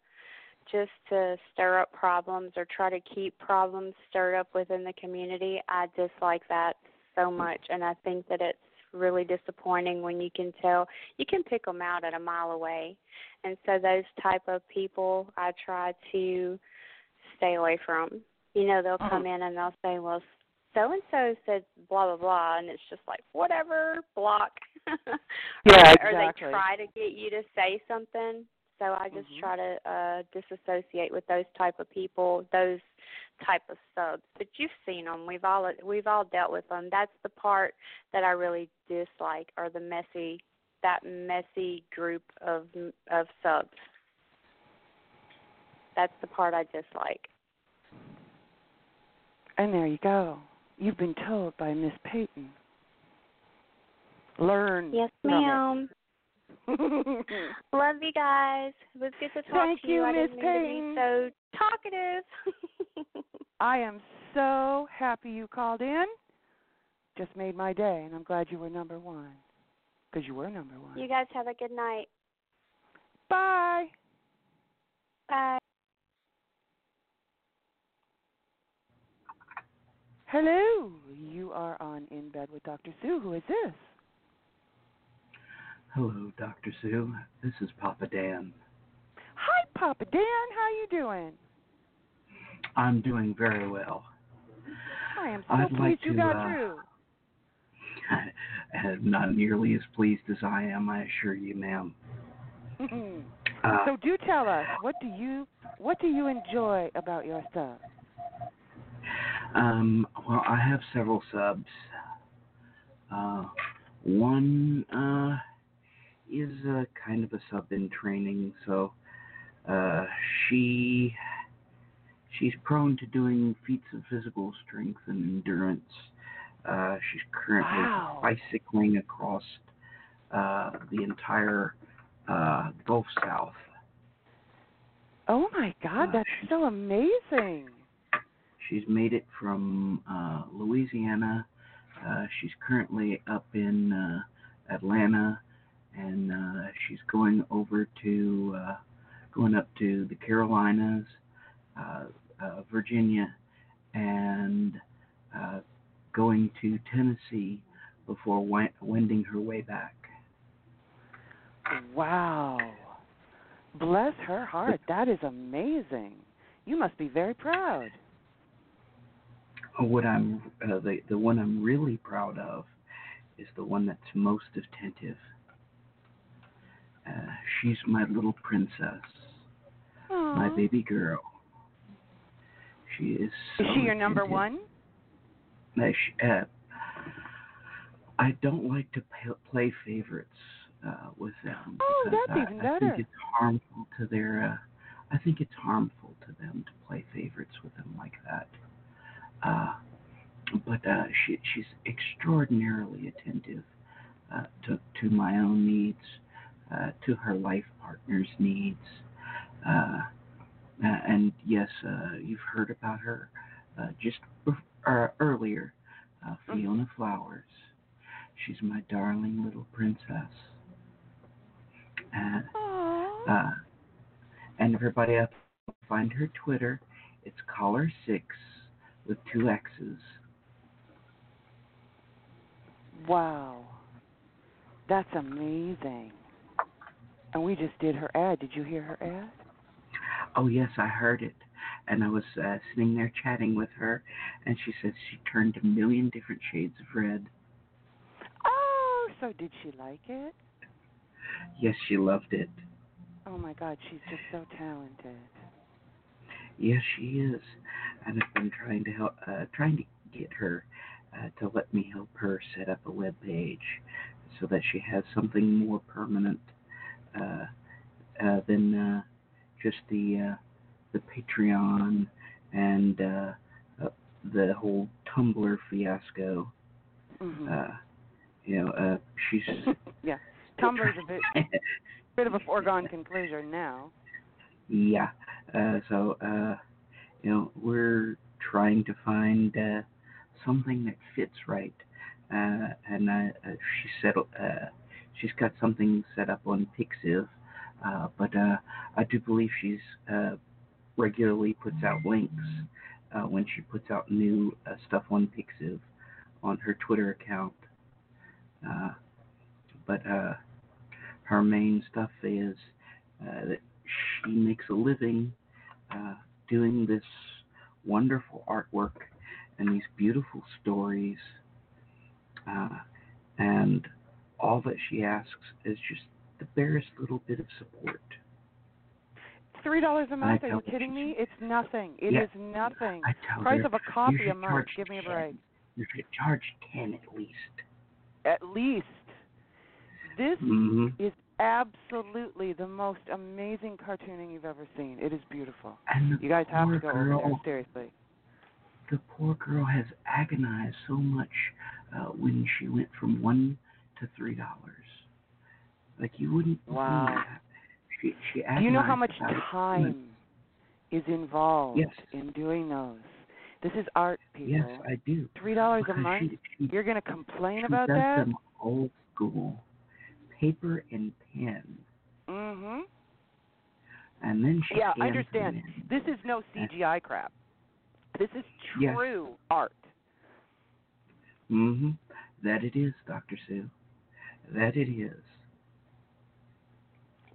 just to stir up problems or try to keep problems stirred up within the community. I dislike that so much, and I think that it's really disappointing when you can tell you can pick them out at a mile away. And so those type of people, I try to stay away from. You know, they'll come in and they'll say, "Well, so and so said blah blah blah," and it's just like whatever, block. Yeah, or, or they try to get you to say something. So I just Mhm. try to uh disassociate with those type of people, those type of subs. But you've seen them. We've all we've all dealt with them. That's the part that I really dislike, or the messy that messy group of of subs. That's the part I dislike. And there you go. You've been told by Miss Peyton. Learn. Yes, ma'am. Love you guys. It was good to talk Thank to you. you, Miss be so talkative. I am so happy you called in. Just made my day, and I'm glad you were number one. Because you were number one. you guys have a good night. Bye. Bye. Hello. You are on In Bed with Dr. Sue. Who is this? Hello, Dr. Sue. This is Papa Dan. Hi, Papa Dan. How are you doing? I'm doing very well. I am so I'd pleased like you to, got uh, through. And not nearly as pleased as I am, I assure you, ma'am. Uh, so do tell us what do you what do you enjoy about your stuff? Um, well, I have several subs. Uh, one uh, is uh, kind of a sub in training, so uh, she she's prone to doing feats of physical strength and endurance. Uh, she's currently Wow. bicycling across uh, the entire uh, Gulf South. Oh my God, that's so amazing. She's made it from uh, Louisiana. Uh, she's currently up in uh, Atlanta, and uh, she's going over to uh, going up to the Carolinas, uh, uh, Virginia, and uh, going to Tennessee before wen- wending her way back. Wow. Bless her heart. That is amazing. You must be very proud. What I'm uh, the the one I'm really proud of is the one that's most attentive. Uh, she's my little princess, my baby girl. She is. So Is she your number one? Uh, she, uh, I don't like to play favorites uh, with them. Oh, that's I, even I think it's harmful to their. Uh, I think it's harmful to them to play favorites with them like that. Uh, but uh, she she's extraordinarily attentive uh, to to my own needs, uh, to her life partner's needs. Uh, uh, and yes, uh, you've heard about her uh, just uh, earlier, uh, Fiona Flowers. She's my darling little princess. And, uh, and everybody up, find her Twitter. It's Collar six with two X's. Wow. That's amazing. And we just did her ad. Did you hear her ad? Oh yes, I heard it. And I was uh, sitting there chatting with her, and she said she turned a million different shades of red. Oh, so did she like it? Yes, she loved it. Oh my God, she's just so talented. Yes, she is. And I've been trying to help, uh, trying to get her uh, to let me help her set up a web page so that she has something more permanent uh, uh, than uh, just the uh, the Patreon and uh, uh, the whole Tumblr fiasco. hmm Uh, you know, uh, she's yeah, Tumblr's a bit bit of a foregone conclusion now. Yeah. Uh, so, uh, you know, we're trying to find uh, something that fits right. Uh, and uh, uh, she said uh, she's got something set up on Pixiv, uh, but uh, I do believe she's uh, regularly puts out links uh, when she puts out new uh, stuff on Pixiv on her Twitter account. Uh, but uh, her main stuff is uh, that she makes a living uh, doing this wonderful artwork and these beautiful stories. Uh, and all that she asks is just the barest little bit of support. Three dollars a month? Are you kidding me? It's nothing. It is Yeah. nothing. I tell Price her, of a coffee a month. Give me a 10. break. You should charge ten at least. At least. This hmm is absolutely the most amazing cartooning you've ever seen. It is beautiful. And You guys have to go over there, seriously. the poor girl has agonized so much uh, when she went from one to three dollars. Like you wouldn't believe Wow. that. She she Do you know how much agonized about it. time is involved Yes. in doing those? This is art, people. Yes, I do. Three dollars a month. she- she- You're gonna complain she about that? them old school, paper and pen, Mm-hmm. and then she Yeah, I understand. This is no CGI crap. This is Yes. true art. Mm-hmm. That it is, Doctor Sue. That it is.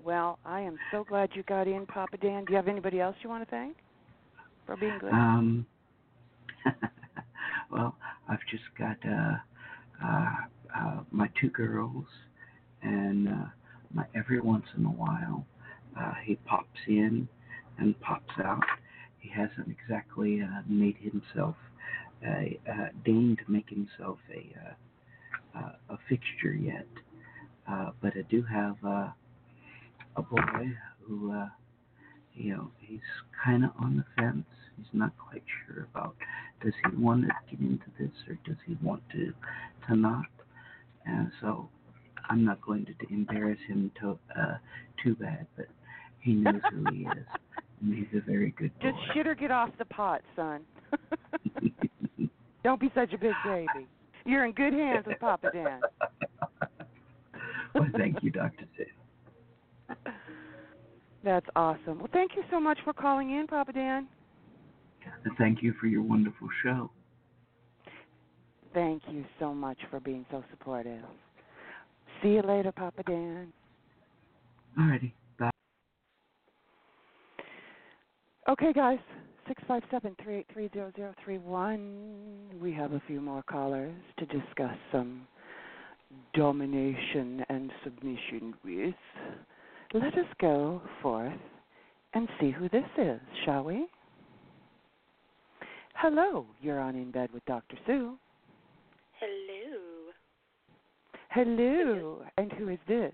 Well, I am so glad you got in, Papa Dan. Do you have anybody else you want to thank for being good? Um. well, I've just got uh, uh, uh, my two girls, and uh, my every once in a while, uh, he pops in and pops out. He hasn't exactly uh, made himself a uh, deigned to make himself a uh, uh, a fixture yet, uh, but I do have uh, a boy who. Uh, you know, he's kind of on the fence. He's not quite sure about does he want to get into this or does he want to to not. And so I'm not going to embarrass him to, uh, too bad, but he knows who he is, and he's a very good boy. Just shit or get off the pot, son. Don't be such a big baby. You're in good hands with Papa Dan. well, thank you, Doctor Sue. That's awesome. Well, thank you so much for calling in, Papa Dan. And thank you for your wonderful show. Thank you so much for being so supportive. See you later, Papa Dan. Alrighty, bye. Okay, guys. Six five seven three eight three zero zero three one. We have a few more callers to discuss some domination and submission with. Let us go forth and see who this is, shall we? Hello, you're on In Bed with Dr. Sue. Hello. Hello, and who is this?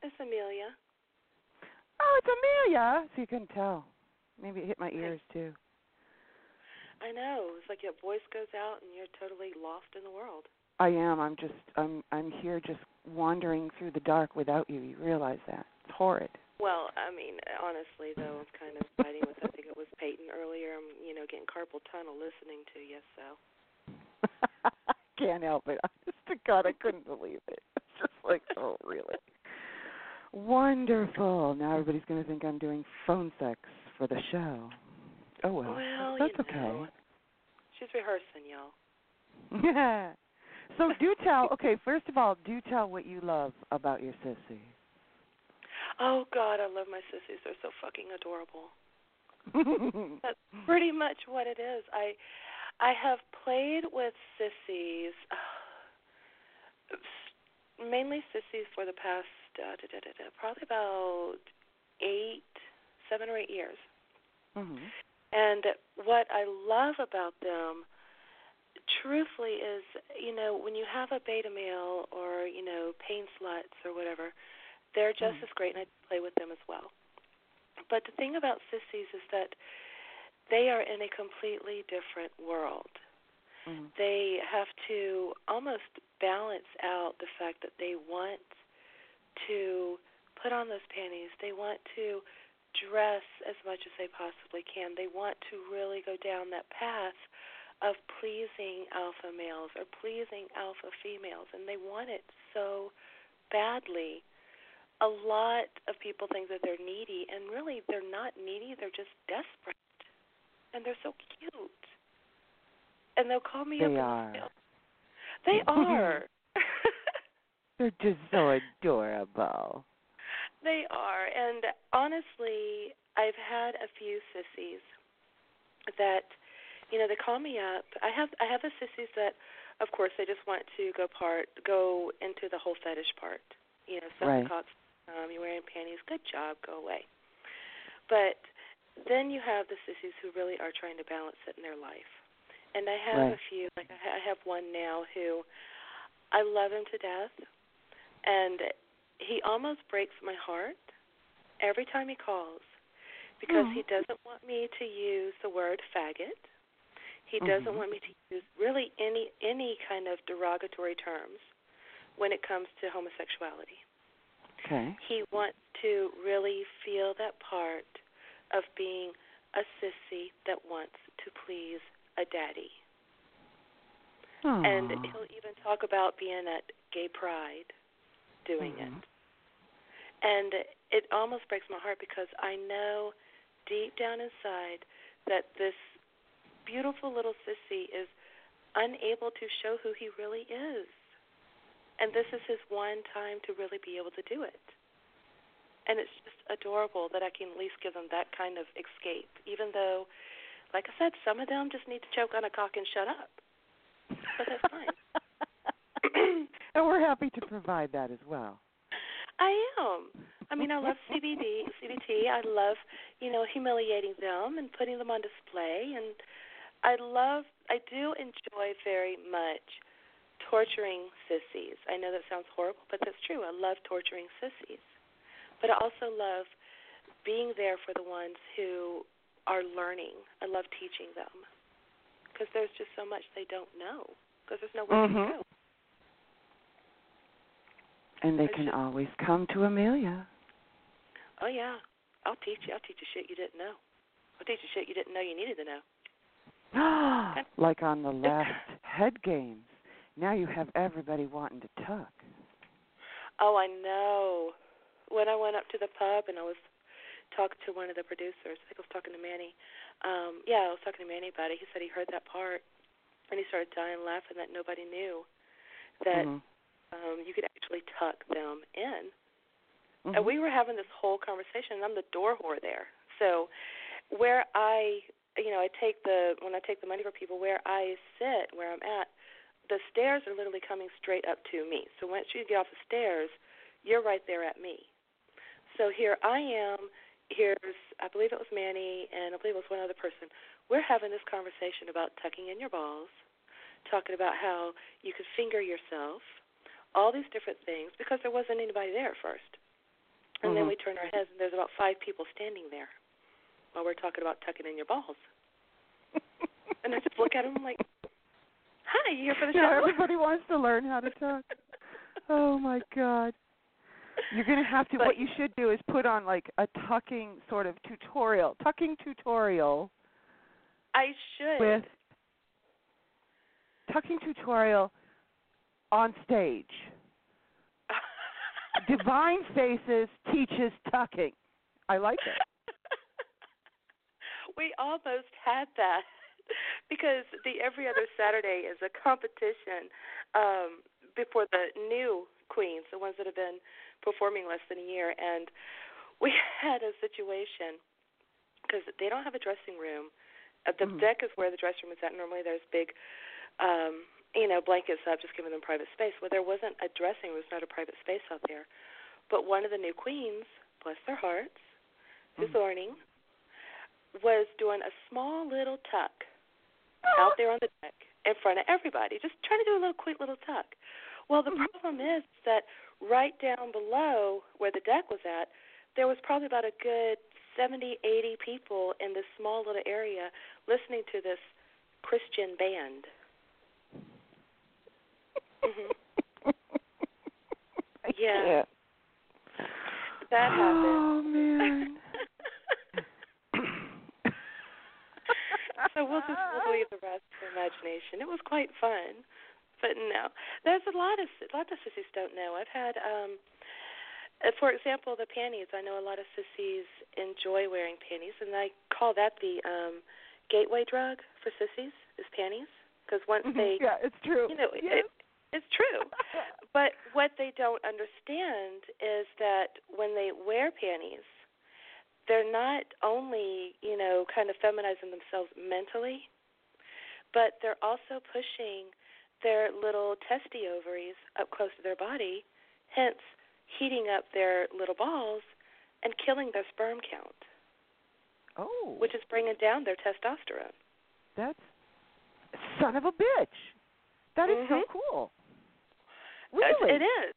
It's Amelia. Oh, it's Amelia. So you couldn't tell. Maybe it hit my ears too. I know. It's like your voice goes out and you're totally lost in the world. I am. I'm just. I'm. I'm here, just wandering through the dark without you. You realize that? It's horrid. Well, I mean, honestly, though, I'm kind of fighting with. I think it was Peyton earlier. I'm, you know, getting carpal tunnel listening to you. So. Can't help it. To God, I couldn't believe it. It's just like, oh, really? Wonderful. Now everybody's going to think I'm doing phone sex for the show. Oh well. Well, that's okay. know, she's rehearsing, y'all. Yeah. So do tell. Okay, first of all, do tell what you love about your sissy. Oh God, I love my sissies. They're so fucking adorable. That's pretty much what it is. I I have played with sissies, uh, mainly sissies for the past uh, da, da, da, da, probably about eight, seven or eight years. hmm And what I love about them, truthfully, is you know when you have a beta male or you know pain sluts or whatever, they're just as great, and I play with them as well. But the thing about sissies is that they are in a completely different world. Hmm They have to almost balance out the fact that they want to put on those panties. They want to dress as much as they possibly can. They want to really go down that path of pleasing alpha males or pleasing alpha females, and they want it so badly. a lot of people think that they're needy, and really they're not needy. They're just desperate, and they're so cute. And they'll call me They up. and are. They are. They're just so adorable. They are, and honestly, I've had a few sissies that, you know, they call me up. I have I have the sissies that, of course, they just want to go part go into the whole fetish part. You know, suck Right. the um, you're wearing panties. Good job, go away. But then you have the sissies who really are trying to balance it in their life, and I have Right. a few. Like I have one now who I love him to death, and he almost breaks my heart every time he calls because he doesn't want me to use the word faggot. He doesn't Mhm. want me to use really any any kind of derogatory terms when it comes to homosexuality. Okay. He wants to really feel that part of being a sissy that wants to please a daddy. And he'll even talk about being at gay pride doing Mhm. it. And it almost breaks my heart because I know deep down inside that this beautiful little sissy is unable to show who he really is. And this is his one time to really be able to do it. And it's just adorable that I can at least give them that kind of escape, even though, like I said, some of them just need to choke on a cock and shut up. But that's fine. and we're happy to provide that as well. I am. I mean, I love CBD, CBT. I love, you know, humiliating them and putting them on display, and I love. I do enjoy very much torturing sissies. I know that sounds horrible, but that's true. I love torturing sissies, but I also love being there for the ones who are learning. I love teaching them because there's just so much they don't know because there's nowhere Mhm. to go. And they can should- always come to Amelia. Oh yeah, I'll teach you. I'll teach you shit you didn't know. I'll teach you shit you didn't know you needed to know. like on the last head games. Now you have everybody wanting to tuck. Oh, I know. When I went up to the pub and I was talking to one of the producers, I think I was talking to Manny. Um, yeah, I was talking to Manny about it. He said he heard that part and he started dying laughing that nobody knew that Mhm. um you could actually tuck them in. Mhm. And we were having this whole conversation and I'm the door whore there. So where I you know, I take the when I take the money for people where I sit, where I'm at, the stairs are literally coming straight up to me. So once you get off the stairs, you're right there at me. So here I am. Here's I believe it was Manny and I believe it was one other person. We're having this conversation about tucking in your balls, talking about how you could finger yourself, all these different things because there wasn't anybody there at first. And then Mhm. we turn our heads and there's about five people standing there while we're talking about tucking in your balls. and I just look at them like, "Hi, you here for the show?" everybody wants to learn how to tuck. Oh my god. You're gonna have to. But- what you should do is put on like a tucking sort of tutorial, tucking tutorial I should. with tucking tutorial on stage. Divine Faces teaches tucking. I like it. we almost had that because the every other Saturday is a competition um, before the new queens, the ones that have been performing less than a year, and we had a situation because they don't have a dressing room. Uh, the Mhm. deck is where the dressing room is at. Normally, there's big, um, you know, blankets up, just giving them private space. Well, there wasn't a dressing room. There's not a private space out there. But one of the new queens, bless their hearts, who's Mhm. learning, was doing a small little tuck out there on the deck in front of everybody, just trying to do a little quick little tuck. Well, the problem is that right down below where the deck was at, there was probably about a good 70, 80 people in this small little area listening to this Christian band. hmm Yeah. That happened. Oh man. so we'll just we'll leave the rest to imagination. It was quite fun, but no, there's a lot of a lot of sissies don't know. I've had um, uh, for example, the panties. I know a lot of sissies enjoy wearing panties, and I call that the um gateway drug for sissies is panties. Because once they, yeah, it's true. you know, Yes. it, it's true. but what they don't understand is that when they wear panties, they're not only, you know, kind of feminizing themselves mentally, but they're also pushing their little testy ovaries up close to their body, hence heating up their little balls and killing their sperm count, oh, which is bringing down their testosterone. that's son of a bitch. That is so Mhm. cool. Really? It is.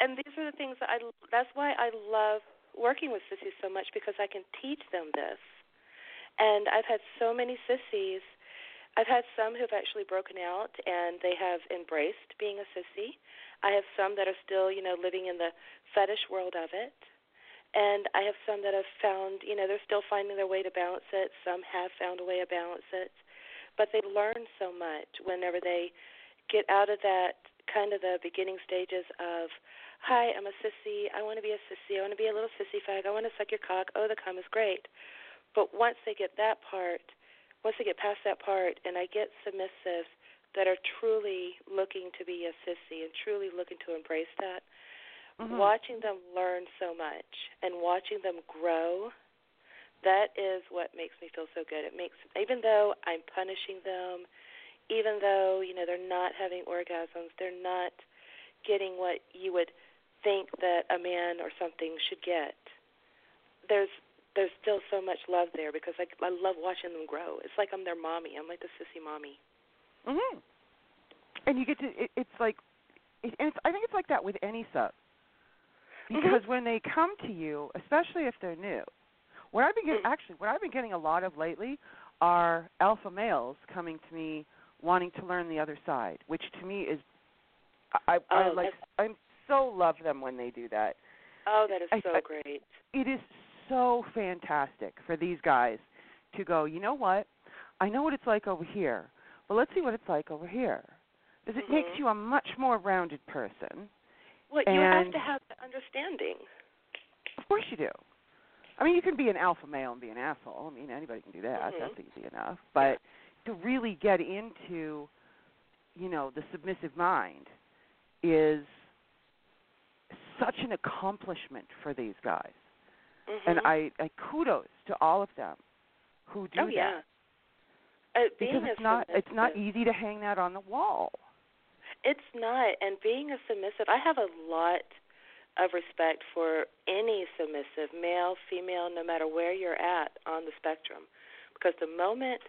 And these are the things that I that's why I love working with sissies so much because I can teach them this. And I've had so many sissies. I've had some who've actually broken out and they have embraced being a sissy. I have some that are still, you know, living in the fetish world of it. And I have some that have found, you know, they're still finding their way to balance it. Some have found a way to balance it. But they learn so much whenever they get out of that kind of the beginning stages of, hi, I'm a sissy. I want to be a sissy. I want to be a little sissy fag. I want to suck your cock. Oh, the cum is great. But once they get that part, once they get past that part, and I get submissives that are truly looking to be a sissy and truly looking to embrace that, Mhm. watching them learn so much and watching them grow, that is what makes me feel so good. It makes, even though I'm punishing them, even though you know they're not having orgasms, they're not getting what you would think that a man or something should get. There's there's still so much love there because I I love watching them grow. It's like I'm their mommy. I'm like the sissy mommy. Mhm. And you get to it, it's like it, and it's, I think it's like that with any sub. Because when they come to you, especially if they're new, what I've been getting actually what I've been getting a lot of lately are alpha males coming to me wanting to learn the other side, which to me is I, I Oh, like I'm so love them when they do that. Oh, that is I- so great. It is so fantastic for these guys to go, you know what? I know what it's like over here, but let's see what it's like over here. Because it makes Mhm. you a much more rounded person. Well, you have to have the understanding. Of course you do. I mean, you can be an alpha male and be an asshole. I mean, anybody can do that. Mhm. That's easy enough. But to really get into, you know, the submissive mind is such an accomplishment for these guys. And Mhm. I, I kudos to all of them who do that. oh yeah. Uh, Because it's not it's not easy to hang that on the wall. It's not. And being a submissive, I have a lot of respect for any submissive, male, female, no matter where you're at on the spectrum. Because the moment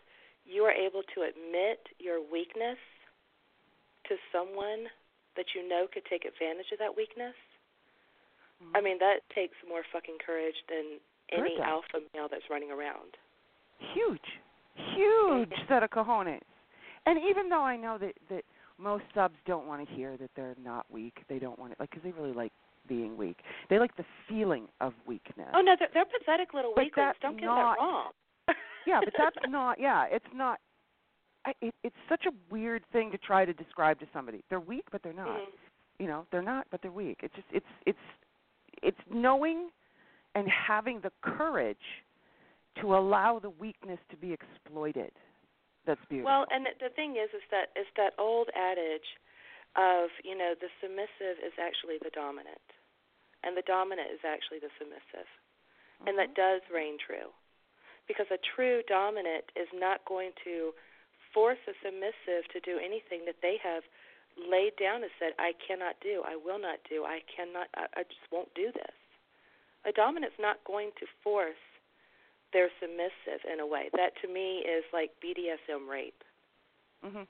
you are able to admit your weakness to someone that you know could take advantage of that weakness, I mean, that takes more fucking courage than any alpha male that's running around. Huge, huge set of cojones. And even though I know that that most subs don't want to hear that they're not weak, they don't want it like because they really like being weak. They like the feeling of weakness. Oh no, they're, they're pathetic little But weaklings. Don't get not- that wrong. yeah, but that's not. Yeah, it's not. I, it, it's such a weird thing to try to describe to somebody. They're weak, but they're not. Mhm. You know, they're not, but they're weak. It's just it's it's it's knowing and having the courage to allow the weakness to be exploited. That's beautiful. Well, and the, the thing is, is that it's that old adage of you know the submissive is actually the dominant, and the dominant is actually the submissive, and that mm-hmm. does reign true, because a true dominant is not going to force a submissive to do anything that they have laid down and said, I cannot do, I will not do, I cannot, I, I just won't do this. A dominant's not going to force their submissive in a way. That to me is like BDSM rape. Mhm.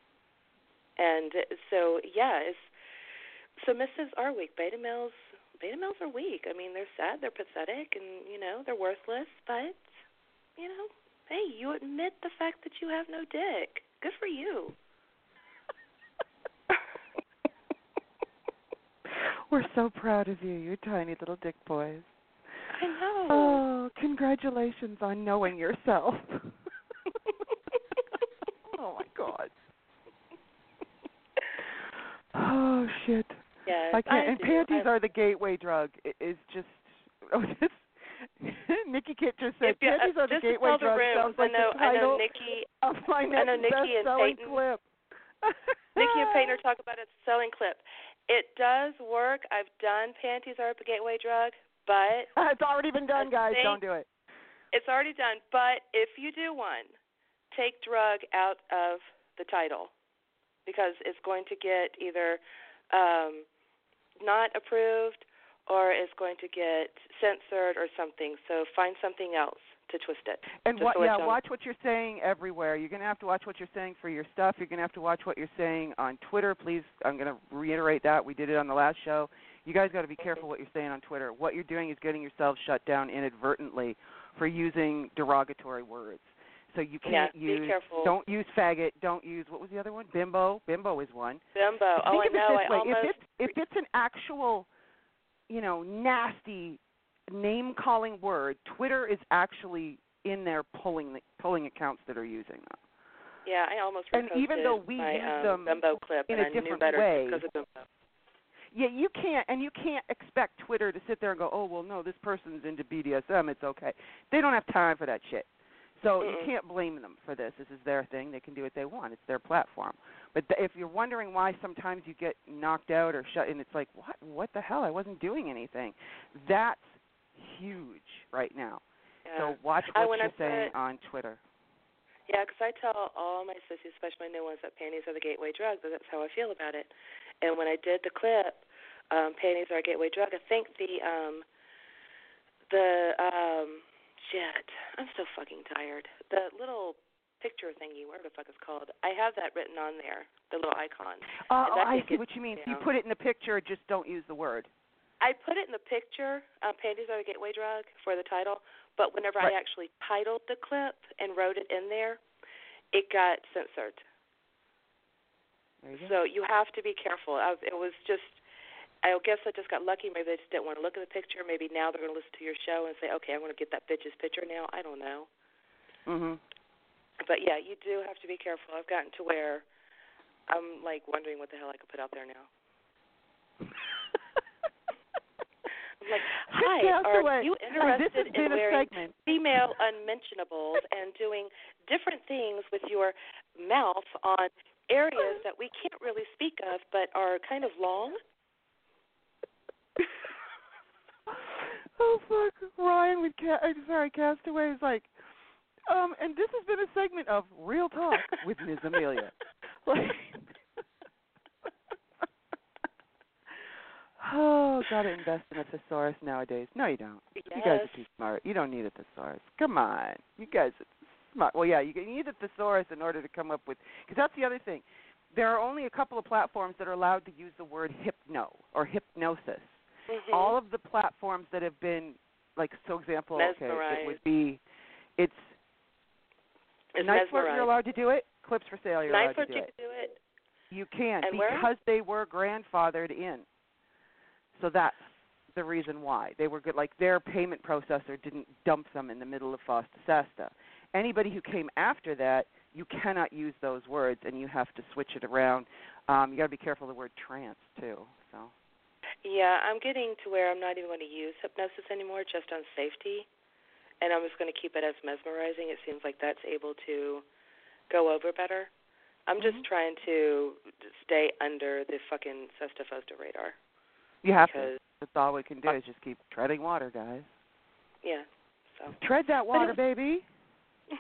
And so yeah, it's submissives are weak. Beta males beta males are weak. I mean, they're sad, they're pathetic and you know, they're worthless, but you know, hey, you admit the fact that you have no dick. Good for you. We're so proud of you, you tiny little dick boys. I know. Oh, congratulations on knowing yourself. oh my god. Oh shit. Yes, I can't. and do. panties I, are the gateway drug. It is just. Oh, this, Nikki Kit just said if you, panties uh, are the gateway the drug. room, Sounds I know, the I know Nikki, of my I know Nikki and Peyton. clip. Nikki and Peyton are talking about its selling clip. It does work. I've done panties are a gateway drug, but it's already been done, guys. Don't do it. it's already done. But if you do one, take drug out of the title because it's going to get either um, not approved or it's going to get censored or something. So find something else to twist it. And what, yeah, watch what you're saying everywhere. You're going to have to watch what you're saying for your stuff. You're going to have to watch what you're saying on Twitter. Please, I'm going to reiterate that. We did it on the last show. You guys got to be careful what you're saying on Twitter. What you're doing is getting yourself shut down inadvertently for using derogatory words. So you can't Yeah, be use careful. don't use faggot, don't use what was the other one? Bimbo. Bimbo is one. Bimbo. Oh, Think I of know. it this I way. almost. If it's if it's an actual, you know, nasty name calling word, Twitter is actually in there pulling the, pulling accounts that are using them. Yeah, I almost And even though we my, use um, them Bimbo clip, in and a different better way, because of Bimbo. Yeah, you can't, and you can't expect Twitter to sit there and go, "Oh, well, no, this person's into BDSM. It's okay." They don't have time for that shit. So you Mm-mm. can't blame them for this. This is their thing. They can do what they want. It's their platform. But th- if you're wondering why sometimes you get knocked out or shut, and it's like, what? What the hell? I wasn't doing anything. That's huge right now. Yeah. So watch what I you're saying put- on Twitter. Yeah, 'cause I tell all my sissies, especially my new ones, that panties are the gateway drug. But that's how I feel about it. And when I did the clip, um, panties are a gateway drug. I think the um, the um, shit. I'm so fucking tired. The little picture thingy, whatever the fuck it's called. I have that written on there, the little icon. Uh, oh, I see what you mean. me You put it in the picture, just don't use the word. I put it in the picture, um, Panties Are a Gateway Drug, for the title, but whenever Right. I actually titled the clip and wrote it in there, it got censored. You. So you have to be careful. I, it was just, I guess I just got lucky. Maybe they just didn't want to look at the picture. Maybe now they're going to listen to your show and say, okay, I'm going to get that bitch's picture now. I don't know. Mhm. But yeah, you do have to be careful. I've gotten to where I'm like wondering what the hell I could put out there now. I'm like, hi, are you Hey, this has interested in wearing segment. female unmentionables and doing different things with your mouth on areas that we can't really speak of but are kind of long? oh fuck, Ryan with Ca- uh, sorry, Castaway is like, um, and this has been a segment of Real Talk with Ms. Amelia. Like, oh, gotta invest in a thesaurus nowadays. No, you don't. You guys are too smart. You don't need a thesaurus. Come on, you guys are smart. Well, yeah, you you need a thesaurus in order to come up with. Because that's the other thing. There are only a couple of platforms that are allowed to use the word hypno or hypnosis Mhm. all of the platforms that have been like so example okay it would be it's It's Flirt, you're allowed to do it clips for sale you're allowed to do you it can do it. you can And where? because they were grandfathered in so that's the reason why they were good like their payment processor didn't dump them in the middle of Fosta Sesta anybody who came after that you cannot use those words and you have to switch it around um you got to be careful of the word trance too so Yeah, I'm getting to where I'm not even going to use hypnosis anymore, just on safety, and I'm just going to keep it as mesmerizing. It seems like that's able to go over better. I'm just Mm-hmm. trying to stay under the fucking Sesta Fosta radar. You have because, to that's all we can do is just keep treading water guys Yeah. So. Tread that water, baby.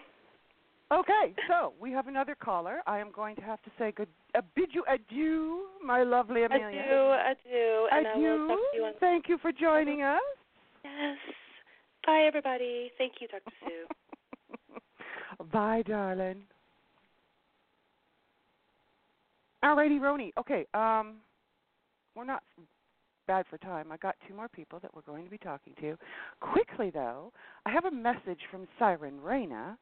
Okay, so we have another caller. I am going to have to say good, uh, bid you adieu, my lovely Amelia. Adieu, adieu, and Adieu. you on. Thank you for joining us. Yes. Bye, everybody. Thank you, Dr. Sue. Bye, darling. Alrighty, Roni. Okay, um, we're not bad for time. I got two more people that we're going to be talking to. Quickly, though, I have a message from Siren Reina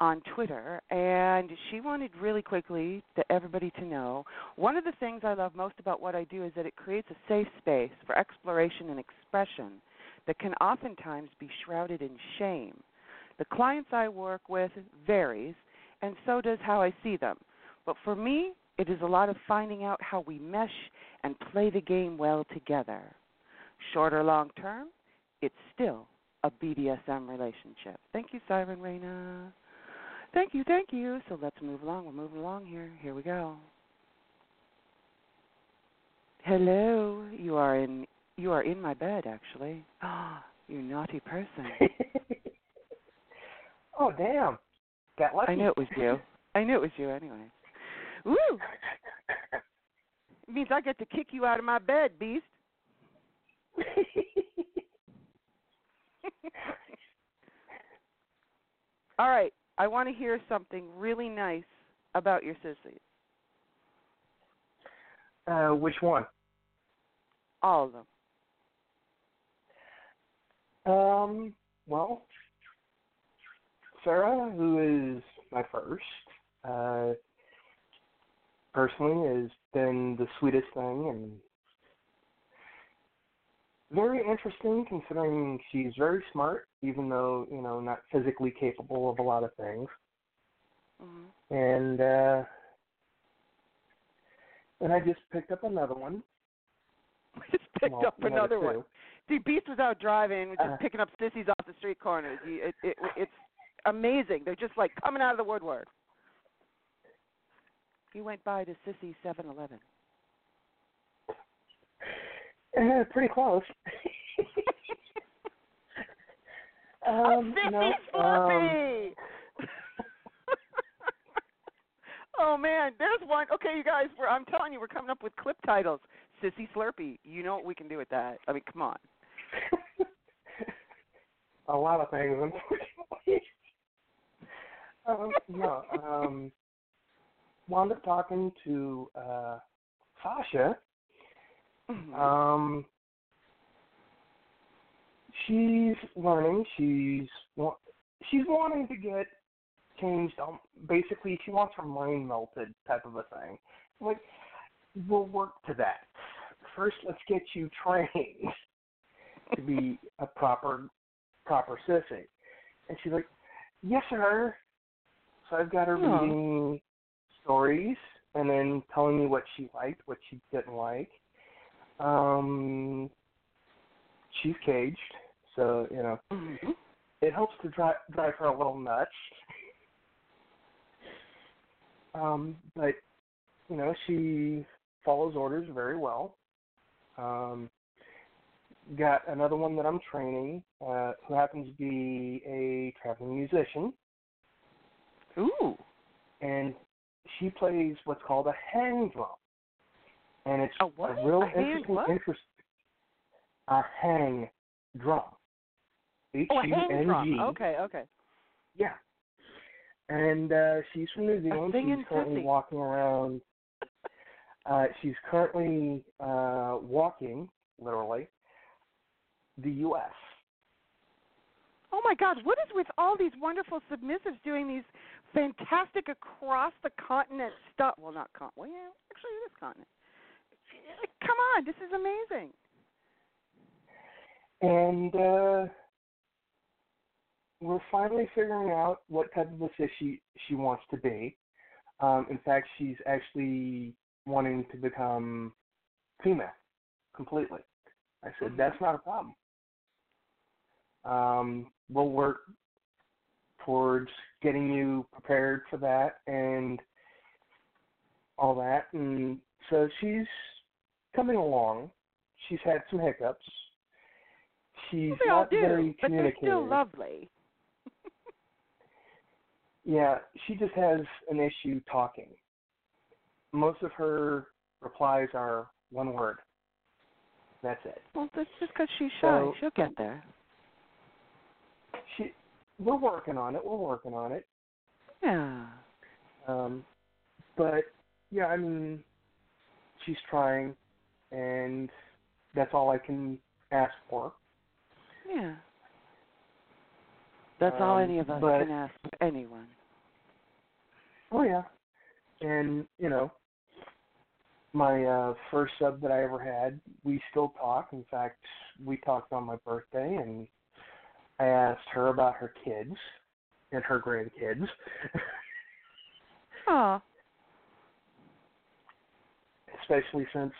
on Twitter, and she wanted really quickly to everybody to know one of the things I love most about what I do is that it creates a safe space for exploration and expression that can oftentimes be shrouded in shame. The clients I work with varies, and so does how I see them. But for me, It is a lot of finding out how we mesh and play the game well together. Short or long term, it's still a BDSM relationship. Thank you, Siren Raina. Thank you, thank you. So let's move along. We're moving along here. Here we go. Hello. You are in you are in my bed actually. Ah, you naughty person. oh damn. Got lucky. I knew it was you. I knew it was you anyway. Woo! Means I get to kick you out of my bed, beast. All right. I want to hear something really nice about your sissies. Uh, which one? All of them. Um, well, Sarah, who is my first, uh, personally has been the sweetest thing and very interesting considering she's very smart, even though, you know, not physically capable of a lot of things. Mm-hmm. And uh and I just picked up another one. Just picked well, up another two. one. See, Beast was out driving, just Uh. picking up sissies off the street corners. You, it, it, it's amazing. They're just like coming out of the woodwork. He went by to Sissy Seven Eleven. Uh, pretty close. um, Sissy no, um, Slurpee! oh man, there's one. Okay, you guys, we're, I'm telling you, we're coming up with clip titles. Sissy Slurpee. You know what we can do with that? I mean, come on. a lot of things, unfortunately. um, no, um, wound up talking to uh, Sasha. Mm-hmm. Um, she's learning. She's she's wanting to get changed. Um, basically, she wants her mind melted, type of a thing. Like, we'll work to that. First, let's get you trained to be a proper proper sissy. And she's like, Yes, sir. So I've got her reading stories and then telling me what she liked, what she didn't like. Um she's caged, so, you know, Mm-hmm. it helps to drive drive her a little nuts. Um, but you know, she follows orders very well. Um, got another one that I'm training, uh, who happens to be a traveling musician, Ooh. and she plays what's called a hang drum, and it's A what? real A interesting. what? Interest, a hang drum. H Oh, hang drum. Okay, okay. Yeah. And uh she's from New Zealand. She's currently walking around uh she's currently uh walking, literally, the US. Oh my God, what is with all these wonderful submissives doing these fantastic across the continent stuff? Well, not con. Well, yeah, actually, it is continent. Come on, this is amazing. And uh we're finally figuring out what type of a sis she she wants to be. Um, in fact, she's actually wanting to become female completely. I said that's not a problem. Um, we'll work towards getting you prepared for that and all that. And so she's coming along. She's had some hiccups. She's Well, not do, very but they're communicative. still lovely. Yeah, she just has an issue talking. Most of her replies are one word. That's it. Well, that's just because she's shy. So- She'll get there. She, we're working on it. We're working on it. Yeah. Um, but yeah, I mean, she's trying, and that's all I can ask for. Yeah. That's all Um, any of us but- can ask of anyone. Oh yeah, and you know, my uh, first sub that I ever had, we still talk. In fact, we talked on my birthday, and I asked her about her kids and her grandkids. Aw. especially since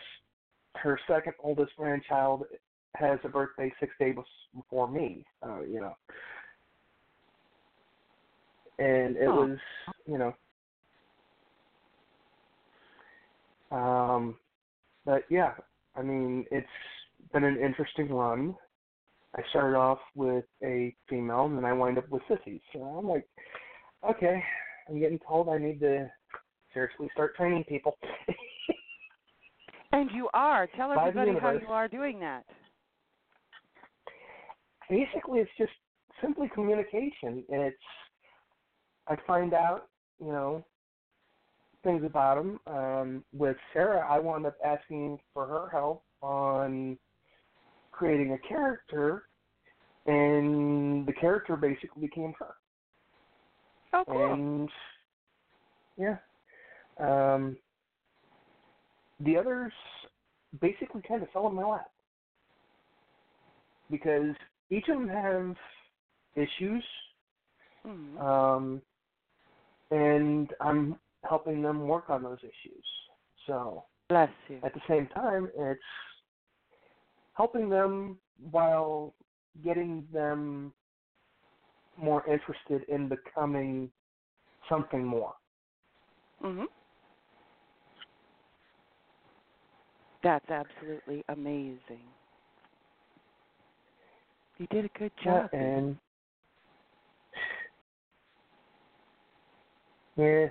her second oldest grandchild has a birthday six days before me. Uh, you know, and it Oh. was you know. Um, but yeah, I mean, it's been an interesting run. I started off with a female, and then I wind up with sissies. So I'm like, okay, I'm getting told I need to seriously start training people. And you are. Tell everybody how you are doing that. Basically, it's just simply communication. It's I find out, you know, things about them. Um, with Sarah, I wound up asking for her help on creating a character, and the character basically became her. Oh, cool. And yeah, um, the others basically kind of fell in my lap because each of them have issues, Mhm. um, and I'm helping them work on those issues. So Bless you. at the same time, it's helping them while getting them more interested in becoming something more. Mhm. That's absolutely amazing. You did a good job. Yeah, and yeah,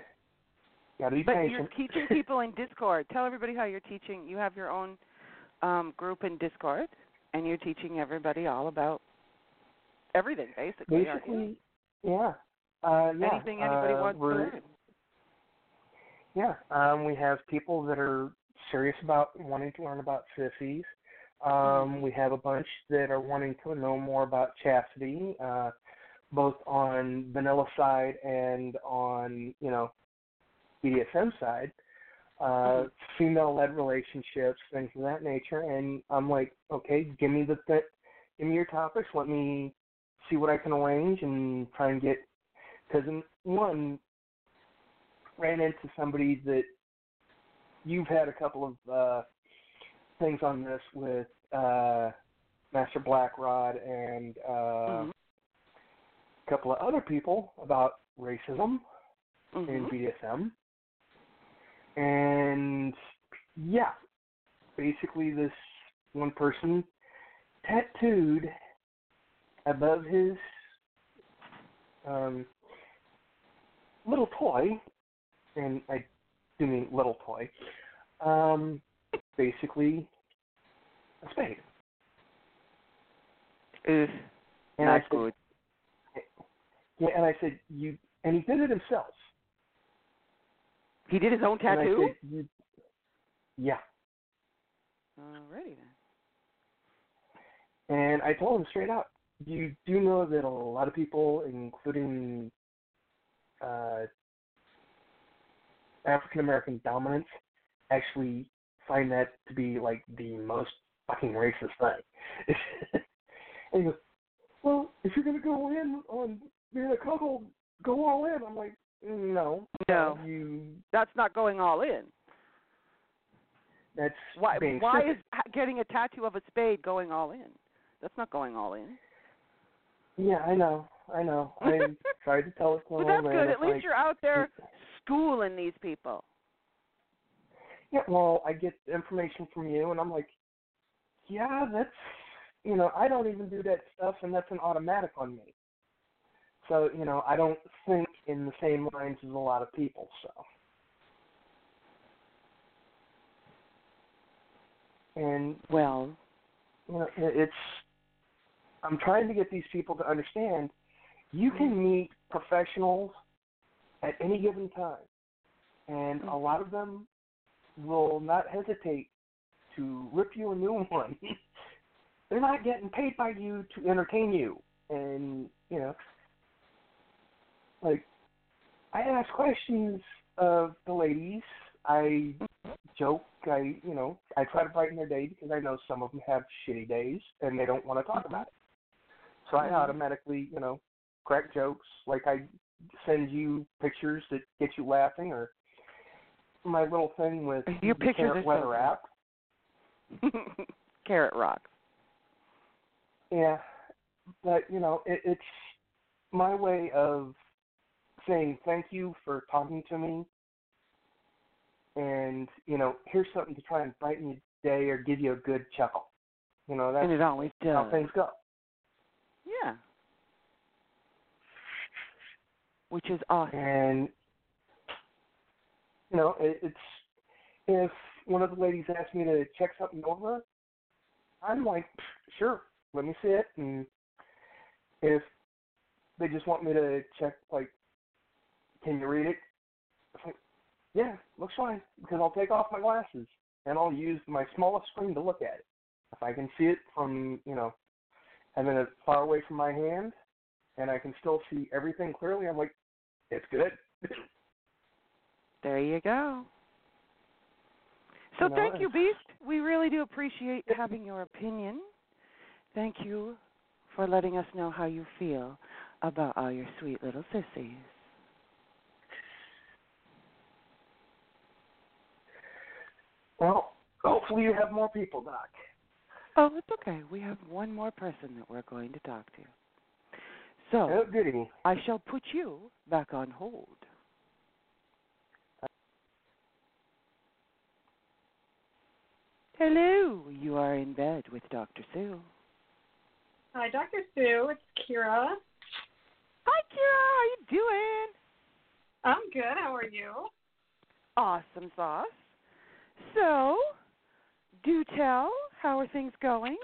gotta be but you're teaching people in Discord. Tell everybody how you're teaching. You have your own um, group in Discord, and you're teaching everybody all about everything, basically. Basically, yeah. Uh, yeah. Anything anybody uh, wants to learn. Yeah, um, we have people that are serious about wanting to learn about sissies. Um, we have a bunch that are wanting to know more about chastity, uh, both on vanilla side and on you know BDSM side. Uh, Female-led relationships, things of that nature, and I'm like, okay, give me the th- give me your topics. Let me see what I can arrange and try and get. Because in one, ran into somebody that you've had a couple of uh, things on this with uh, Master Blackrod and uh, Mhm. a couple of other people about racism in Mhm. BDSM. And yeah, basically this one person tattooed above his um, little toy, and I do mean little toy, um, basically a spade. Ugh, And not I said, good. Yeah, and I said you, and he did it himself. He did his own tattoo. said, you, yeah. Alrighty then. And I told him straight out, you do know that a lot of people, including uh, African American dominance, actually find that to be like the most fucking racist thing. and he goes, well, if you're gonna go in on being a cuckold, go all in. I'm like, no, No. you. That's not going all in. That's Why? Why stupid. is getting a tattoo of a spade going all in? That's not going all in. Yeah, I know, I know. I tried to tell it to But that's good. At least like, you're out there schooling these people. Yeah, well, I get information from you, and I'm like, yeah, that's, you know, I don't even do that stuff, and that's an automatic on me. So, you know, I don't think in the same lines as a lot of people. So, and Well, you know, it's. I'm trying to get these people to understand. You can mm-hmm. meet professionals at any given time, and a mm-hmm. lot of them will not hesitate to rip you a new one. They're not getting paid by you to entertain you, and you know, like I ask questions of the ladies. I joke. I you know I try to brighten their day because I know some of them have shitty days and they don't want to talk about it. So I Mhm. automatically you know crack jokes. Like I send you pictures that get you laughing, or my little thing with Your the pictures carrot weather so app. Carrot rock. Yeah, but you know, it, it's my way of saying thank you for talking to me, and you know, here's something to try and brighten your day or give you a good chuckle. You know, that's and it always does. how things go. Yeah. Which is awesome. And you know, it, it's if one of the ladies asks me to check something over, I'm like, sure, let me see it. And if they just want me to check, like, can you read it? It's like, yeah, looks fine because I'll take off my glasses and I'll use my smallest screen to look at it. If I can see it from, you know, having it far away from my hand and I can still see everything clearly, I'm like, it's good. There you go. So You know, thank you, Beast. We really do appreciate having your opinion. Thank you for letting us know how you feel about all your sweet little sissies. Well, hopefully you have more people, Doc. Oh, it's okay. We have one more person that we're going to talk to. So Oh, goody. I shall put you back on hold. Hello, you are in bed with Dr. Sue. Hi, Dr. Sue. It's Kira. Hi, Kira. How you doing? I'm good. How are you? Awesome sauce. So, do tell. How are things going?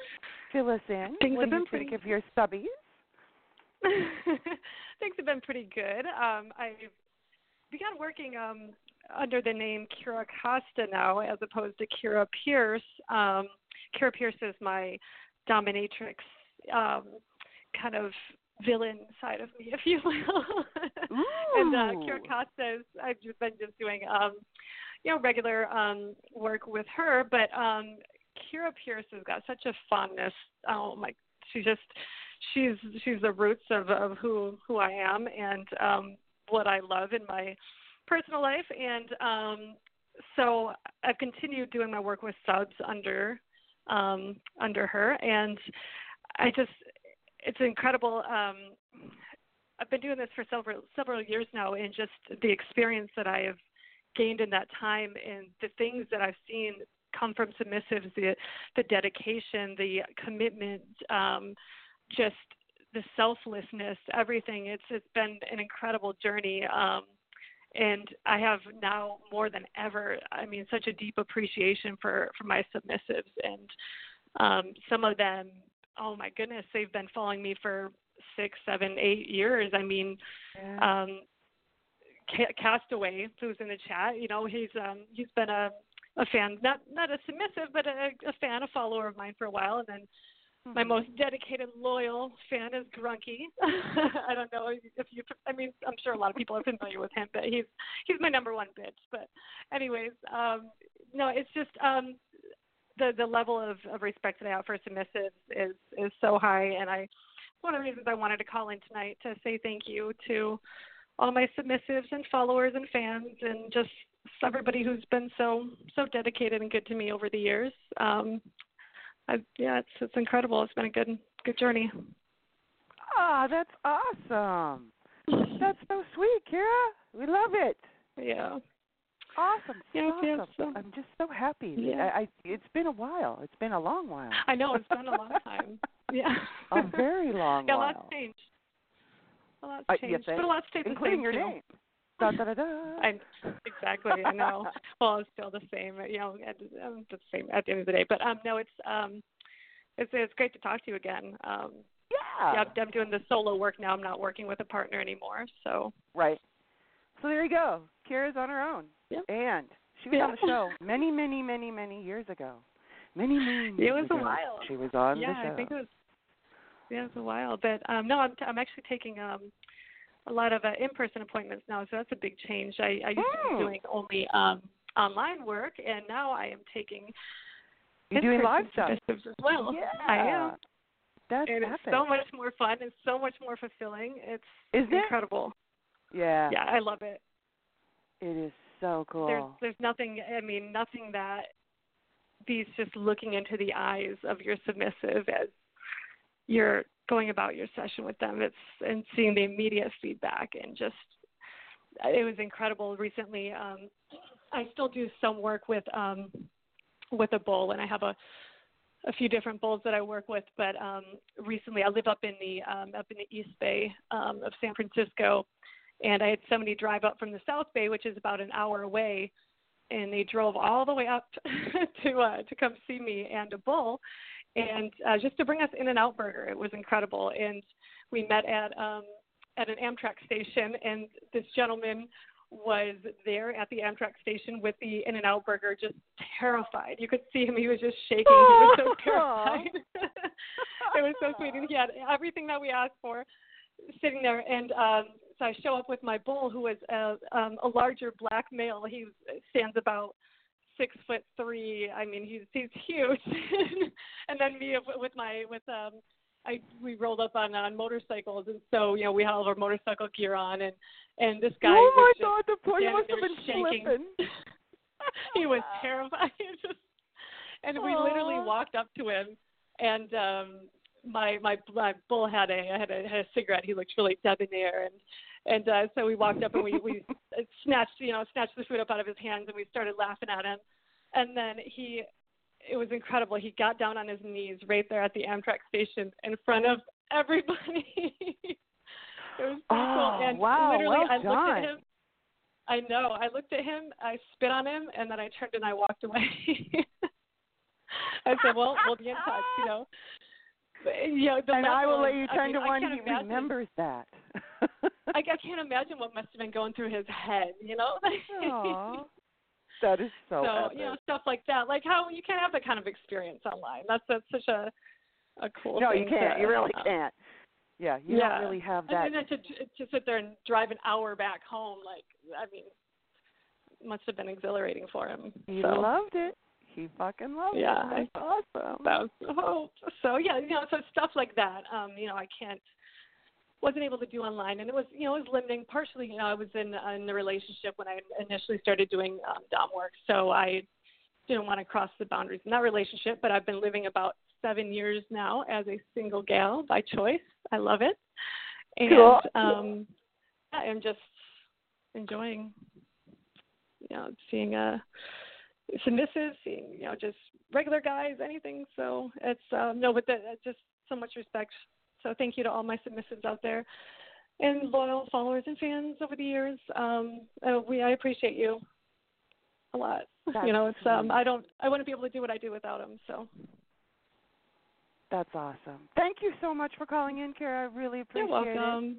Fill us in. Things what have been think pretty- of your stubbies? Things have been pretty good. Um, I've begun working um, under the name Kira Costa now, as opposed to Kira Pierce. Um, Kira Pierce is my dominatrix um, kind of villain side of me, if you will. and uh, Kira. Costa is I've just been just doing um, you know regular um, work with her, but um, Kira Pierce has got such a fondness. Oh my, she just she's she's the roots of of who who I am and um what I love in my personal life and um so I've continued doing my work with subs under um under her and I just it's incredible um I've been doing this for several several years now and just the experience that I have gained in that time and the things that I've seen come from submissives the the dedication the commitment um just the selflessness, everything. It's it's been an incredible journey. Um and I have now more than ever, I mean, such a deep appreciation for for my submissives and um some of them, oh my goodness, they've been following me for six, seven, eight years. I mean, um Ca- Castaway, who's in the chat, you know, he's um he's been a a fan, not not a submissive, but a, a fan, a follower of mine for a while, and then my Mm-hmm. most dedicated, loyal fan is Grunky. I don't know if you. I mean, I'm sure a lot of people are familiar with him, but he's he's my number one bitch. But, anyways, um, no, it's just um, the the level of, of respect that I have for submissives is is so high, and I one of the reasons I wanted to call in tonight to say thank you to all my submissives and followers and fans, and just everybody who's been so so dedicated and good to me over the years. Um, I, yeah, it's it's incredible. It's been a good good journey. Ah, that's awesome. That's so sweet, Kira. We love it. Yeah. Awesome. Yeah, yeah, awesome. so- I'm just so happy. Yeah. I, I it's been a while. It's been a long while. I know it's been a long time. Yeah. a very long yeah, a while. lot's changed. A lot's Uh, changed, but a lot's stayed the Including same your too. name. Da, da, da, da. I exactly. I know. well, it's still the same. You know, at, um, the same at the end of the day. But um, no, it's um, it's it's great to talk to you again. Um, yeah. yeah, I'm, I'm doing the solo work now. I'm not working with a partner anymore. So Right. So there you go. Kira's on her own. Yeah. And she was Yeah. on the show many, many, many, many years ago. Many moons It was a ago. while. She was on yeah, the show. Yeah, I think it was. Yeah, it's a while, but um, no, I'm t- I'm actually taking um a lot of uh, in-person appointments now, so that's a big change. I, I used to Hmm. be doing only um online work, and now I am taking You're doing live stuff. as well. Yeah. I am. That's and it's so much more fun. It's so much more fulfilling. It's Isn't it? incredible. Yeah. Yeah, I love it. It is so cool. there's there's nothing I mean nothing that beats just looking into the eyes of your submissive as you're going about your session with them. It's and seeing the immediate feedback and just it was incredible. Recently, um, I still do some work with um, with a bull, and I have a a few different bulls that I work with. But um, recently, I live up in the um, up in the East Bay um, of San Francisco, and I had somebody drive up from the South Bay, which is about an hour away, and they drove all the way up to uh, to come see me and a bull, and uh, just to bring us in and out burger. It was incredible, and we met at um, at an Amtrak station, and this gentleman was there at the Amtrak station with the In and Out burger, just terrified. You could see him; he was just shaking. He was so terrified. it was so sweet, and he had everything that we asked for, sitting there. And um, so I show up with my bull, who is a, um, a larger black male. He stands about six foot three. I mean, he's he's huge. and then me with my with um I we rolled up on on motorcycles, and so you know we had all of our motorcycle gear on, and and this guy. Oh was my God! The poor standing must have been shaking. slipping. he was terrified. And we literally walked up to him, and um my my my bull had a I had a had a cigarette. He looked really debonair, and and uh, so we walked up and we we snatched you know snatched the food up out of his hands, and we started laughing at him, and then he. It was incredible. He got down on his knees right there at the Amtrak station in front of everybody. it was so Oh, cool. And wow, literally, well I looked at him. I know. I looked at him. I spit on him, and then I turned and I walked away. I said, "Well, we'll be in touch," you know. You know, and I will let you I turn mean, to one he imagine- remembers that. I, I can't imagine what must have been going through his head, you know. That is so, so epic. you know stuff like that, like how you can't have that kind of experience online. That's that's such a a cool. no, you can't. to, you really uh, can't. Yeah, you yeah. don't really have that. then to to sit there and drive an hour back home, like I mean, must have been exhilarating for him. He so. loved it. He fucking loved Yeah, it. That's awesome. That was the hope. So yeah, you know, so stuff like that. Um, you know, I can't wasn't able to do online, and it was you know it was limiting. Partially, you know, I was in in a relationship when I initially started doing um, dom work, so I didn't want to cross the boundaries in that relationship. But I've been living about seven years now as a single gal by choice. I love it, and Cool. um, yeah, I'm just enjoying, you know, seeing uh submissive, you know just regular guys, anything. So it's um, no, but that, just so much respect. So thank you to all my submissives out there and loyal followers and fans over the years. Um, uh, we I appreciate you a lot. That's you know, it's um. I don't I wouldn't be able to do what I do without them. So That's awesome. Thank you so much for calling in, Kara. I really appreciate you're welcome.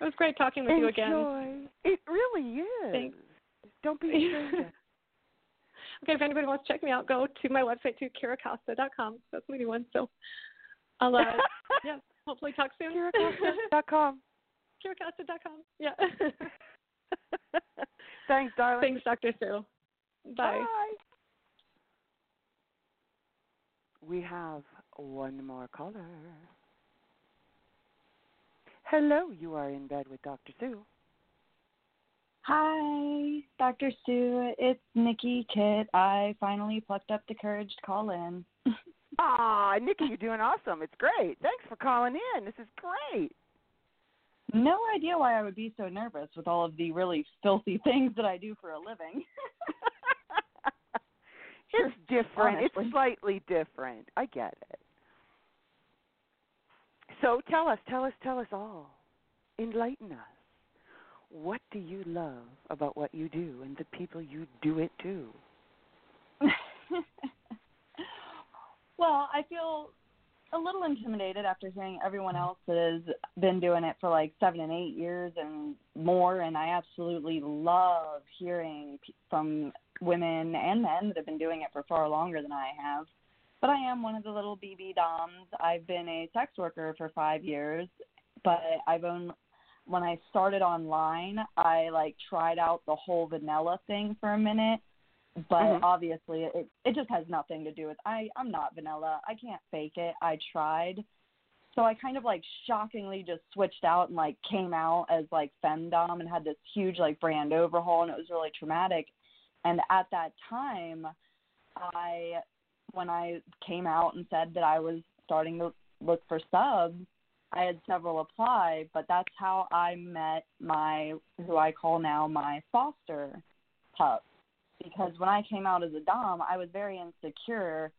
It was great talking with you again. Enjoy. It really is. Thanks. Don't be a stranger. Okay, if anybody wants to check me out, go to my website to kiracosta.com. That's my new one. So I'll uh, yeah, hopefully talk soon. KiraCosta.com. kiracosta.com. Yeah. Thanks, darling. Thanks, Dr. Sue. Bye. We have one more caller. Hello, you are in bed with Dr. Sue. Hi, Dr. Sue. It's Nikki Kit. I finally plucked up the courage to call in. Ah, Nikki, you're doing awesome. It's great. Thanks for calling in. This is great. No idea why I would be so nervous with all of the really filthy things that I do for a living. It's different. Honestly. It's slightly different. I get it. So tell us, tell us, tell us all. Enlighten us. What do you love about what you do and the people you do it to? well, I feel a little intimidated after hearing everyone mm-hmm. else that has been doing it for like seven and eight years and more. And I absolutely love hearing from women and men that have been doing it for far longer than I have. But I am one of the little BB Doms. I've been a sex worker for five years, but I've only when I started online, I like tried out the whole vanilla thing for a minute, but Mhm. obviously it it just has nothing to do with I I'm not vanilla. I can't fake it. I tried so I kind of like shockingly just switched out and like came out as like femdom and had this huge like brand overhaul and it was really traumatic. And at that time, I when I came out and said that I was starting to look for subs, I had several apply, but that's how I met my who I call now my foster pup. Because when I came out as a dom, I was very insecure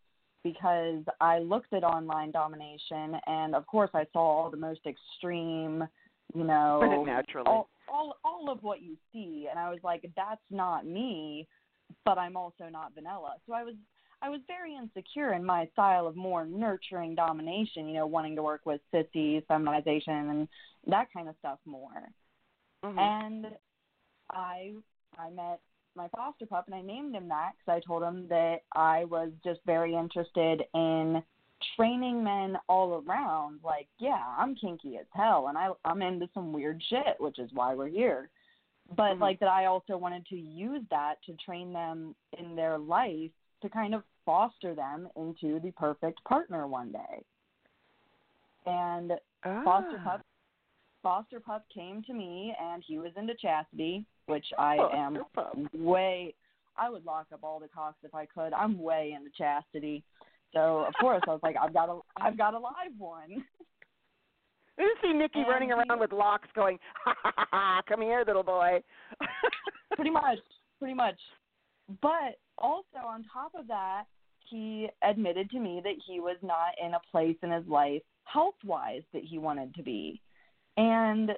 because I looked at online domination and of course I saw all the most extreme, you know, Naturally. all all all of what you see and I was like that's not me, but I'm also not vanilla. So I was I was very insecure in my style of more nurturing domination, you know, wanting to work with sissies, feminization, and that kind of stuff more. Mhm. And I I met my foster pup and I named him that because I told him that I was just very interested in training men all around. Like, yeah, I'm kinky as hell and I I'm into some weird shit, which is why we're here. But Mhm. like that I also wanted to use that to train them in their life to kind of foster them into the perfect partner one day. And foster Ah. pup foster pup came to me and he was into chastity, which I am pup. way I would lock up all the cocks if I could. I'm way into chastity. So of course I was like, I've got a I've got a live one. Just see Nikki And running he- around with locks going, ha ha ha ha, come here, little boy. pretty much, pretty much. But also on top of that, he admitted to me that he was not in a place in his life health wise that he wanted to be. And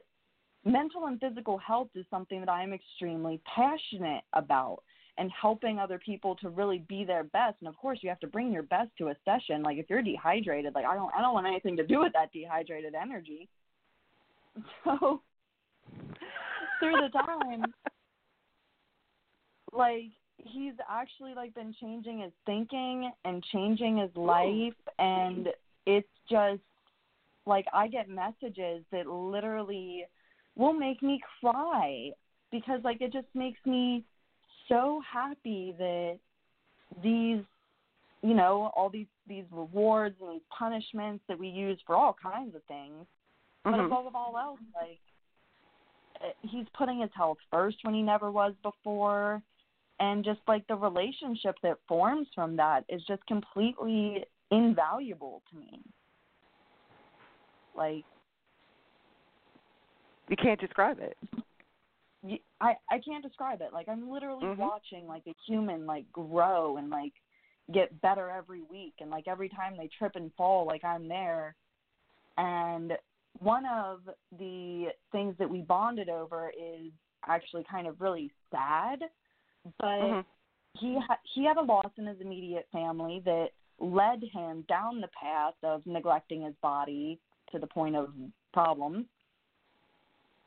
mental and physical health is something that I am extremely passionate about and helping other people to really be their best. And of course you have to bring your best to a session. Like if you're dehydrated, like I don't I don't want anything to do with that dehydrated energy. So through the time like he's actually like been changing his thinking and changing his life and it's just like I get messages that literally will make me cry because like it just makes me so happy that these you know all these these rewards and these punishments that we use for all kinds of things. But Mhm. above all else like eh, he's putting his health first when he never was before and just like the relationship that forms from that is just completely invaluable to me like you can't describe it. I I can't describe it. Like I'm literally Mhm. watching like a human like grow and like get better every week and like every time they trip and fall like I'm there. And one of the things that we bonded over is actually kind of really sad, but Mhm. he ha- he had a loss in his immediate family that led him down the path of neglecting his body to the point of problems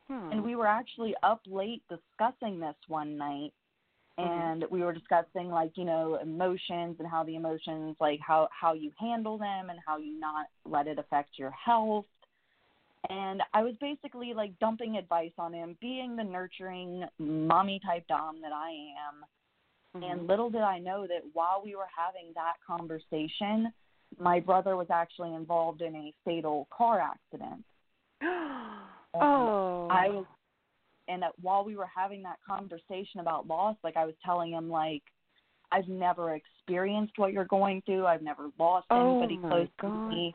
Hmm. and we were actually up late discussing this one night and we were discussing like you know emotions and how the emotions like how how you handle them and how you not let it affect your health and i was basically like dumping advice on him being the nurturing mommy type dom that i am and mm-hmm. little did i know that while we were having that conversation my brother was actually involved in a fatal car accident oh. I was, and that while we were having that conversation about loss, like I was telling him, like I've never experienced what you're going through. I've never lost Oh, anybody my close God. to me,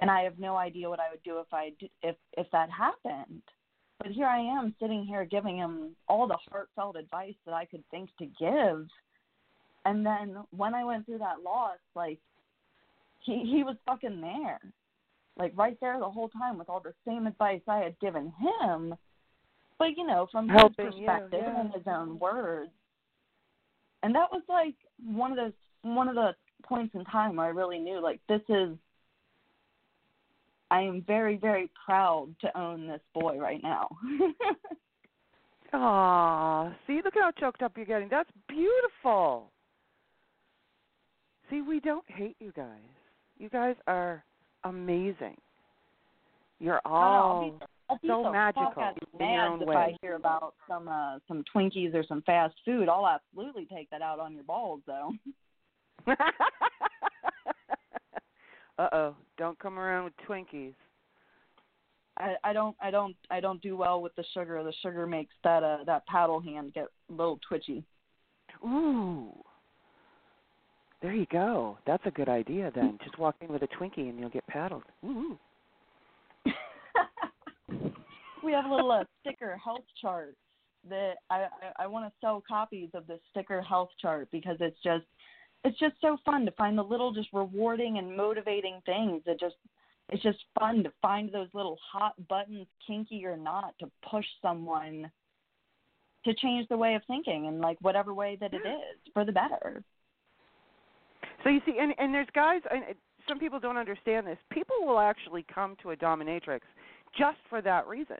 and I have no idea what I would do if I if if that happened. But here I am sitting here giving him all the heartfelt advice that I could think to give. And then when I went through that loss, like he he was fucking there. Like right there the whole time with all the same advice I had given him. But you know, from Helping his you, perspective yeah. and his own words. And that was like one of those one of the points in time where I really knew like this is I am very, very proud to own this boy right now. Aw, see, look how choked up you're getting. That's beautiful. See, we don't hate you guys. You guys are amazing. You're I don't I'll all I'll be so magical fuck out of in your mad own if way. I hear about some uh some Twinkies or some fast food. I'll absolutely take that out on your balls though. Uh oh, don't come around with Twinkies. I, I don't I don't I don't do well with the sugar. The sugar makes that uh that paddle hand get a little twitchy. Ooh. There you go. That's a good idea then. Just walk in with a Twinkie and you'll get paddled. Ooh. we have a little uh, sticker health chart that I I, I want to sell copies of this sticker health chart because it's just it's just so fun to find the little just rewarding and motivating things that just it's just fun to find those little hot buttons kinky or not to push someone to change the way of thinking in like whatever way that it is for the better So you see, and and there's guys. And some people don't understand this. People will actually come to a dominatrix just for that reason,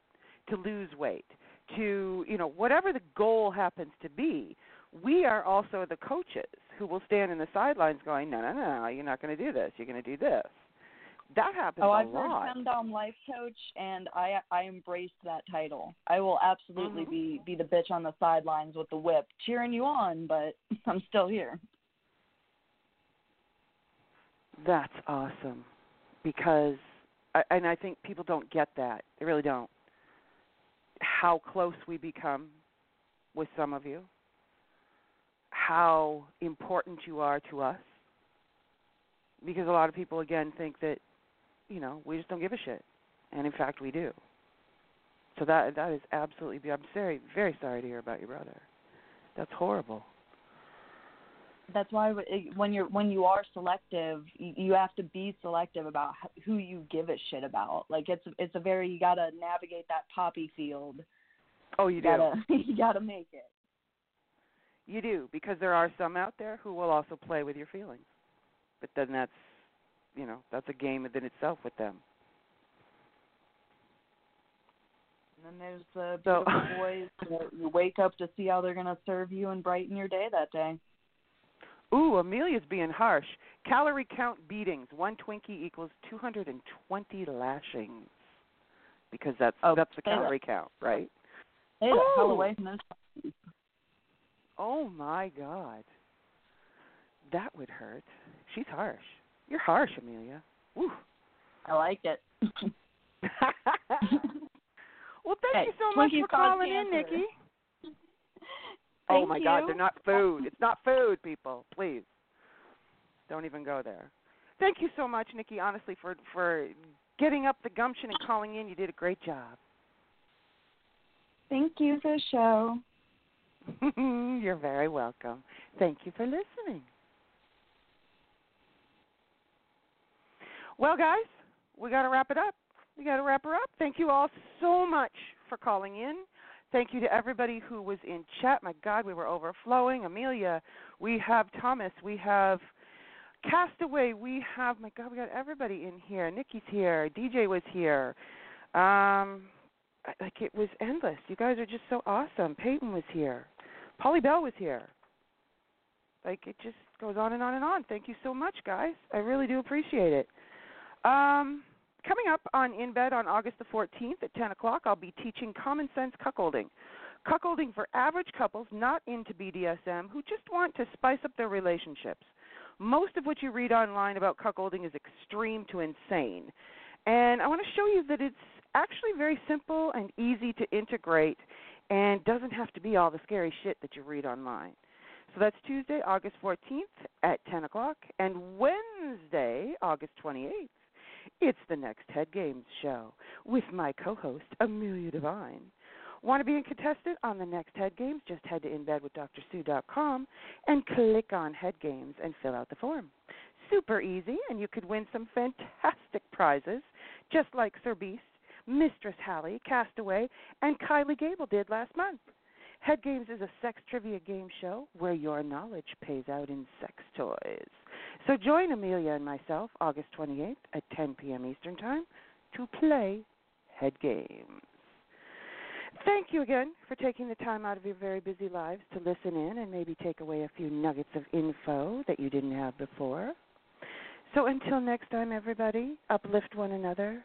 to lose weight, to you know whatever the goal happens to be. We are also the coaches who will stand in the sidelines going, no, no, no, you're not going to do this. You're going to do this. That happens oh, a I've lot. heard femdom life coach, and I I embraced that title. I will absolutely Mhm. be be the bitch on the sidelines with the whip, cheering you on, but I'm still here. That's awesome, because I, and I think people don't get that. They really don't. How close we become with some of you, how important you are to us, because a lot of people again think that, you know, we just don't give a shit, and in fact we do. So that that is absolutely. I'm very very sorry to hear about your brother. That's horrible. That's why when you're when you are selective, you you have to be selective about who you give a shit about. Like it's it's a very you gotta navigate that poppy field. Oh, you You do. gotta you gotta make it. You do because there are some out there who will also play with your feelings, but then that's, you know, that's a game within itself with them. And then there's the So- boys that you wake up to see how they're gonna serve you and brighten your day that day. Ooh, Amelia's being harsh. Calorie count beatings. One Twinkie equals 220 lashings. Because that's Oh, that's the calorie count, right? Stay the hell away from those. Oh my God. That would hurt. She's harsh. You're harsh, Amelia. Woo. I like it. Well, thank Hey, you so much for cause calling in. Nikki. oh Thank my God, they're not food. It's not food, people. Please, don't even go there. Thank you so much, Nikki. Honestly, for for getting up the gumption and calling in. You did a great job. Thank you for the show. You're very welcome. Thank you for listening. Well, guys, we got to wrap it up. We got to wrap her up. Thank you all so much for calling in. Thank you to everybody who was in chat. My God, we were overflowing. Amelia, we have Thomas, we have Castaway, we have my God, we got everybody in here. Nikki's here. DJ was here. Um, like it was endless. You guys are just so awesome. Peyton was here. Polly Bell was here. Like it just goes on and on and on. Thank you so much, guys. I really do appreciate it. Um, coming up on In Bed on August the 14th at 10 o'clock, I'll be teaching Common Sense Cuckolding. Cuckolding for average couples not into BDSM who just want to spice up their relationships. Most of what you read online about cuckolding is extreme to insane. And I want to show you that it's actually very simple and easy to integrate and doesn't have to be all the scary shit that you read online. So that's Tuesday, August 14th at 10 o'clock, and Wednesday, August 28th, it's the next Head Games show with my co host, Amelia Devine. Want to be a contestant on the next Head Games? Just head to inbedwithdrsue.com and click on Head Games and fill out the form. Super easy, and you could win some fantastic prizes, just like Sir Beast, Mistress Hallie, Castaway, and Kylie Gable did last month. Head Games is a sex trivia game show where your knowledge pays out in sex toys. So join Amelia and myself August 28th at 10 p.m. Eastern Time to play Head Games. Thank you again for taking the time out of your very busy lives to listen in and maybe take away a few nuggets of info that you didn't have before. So until next time, everybody, uplift one another,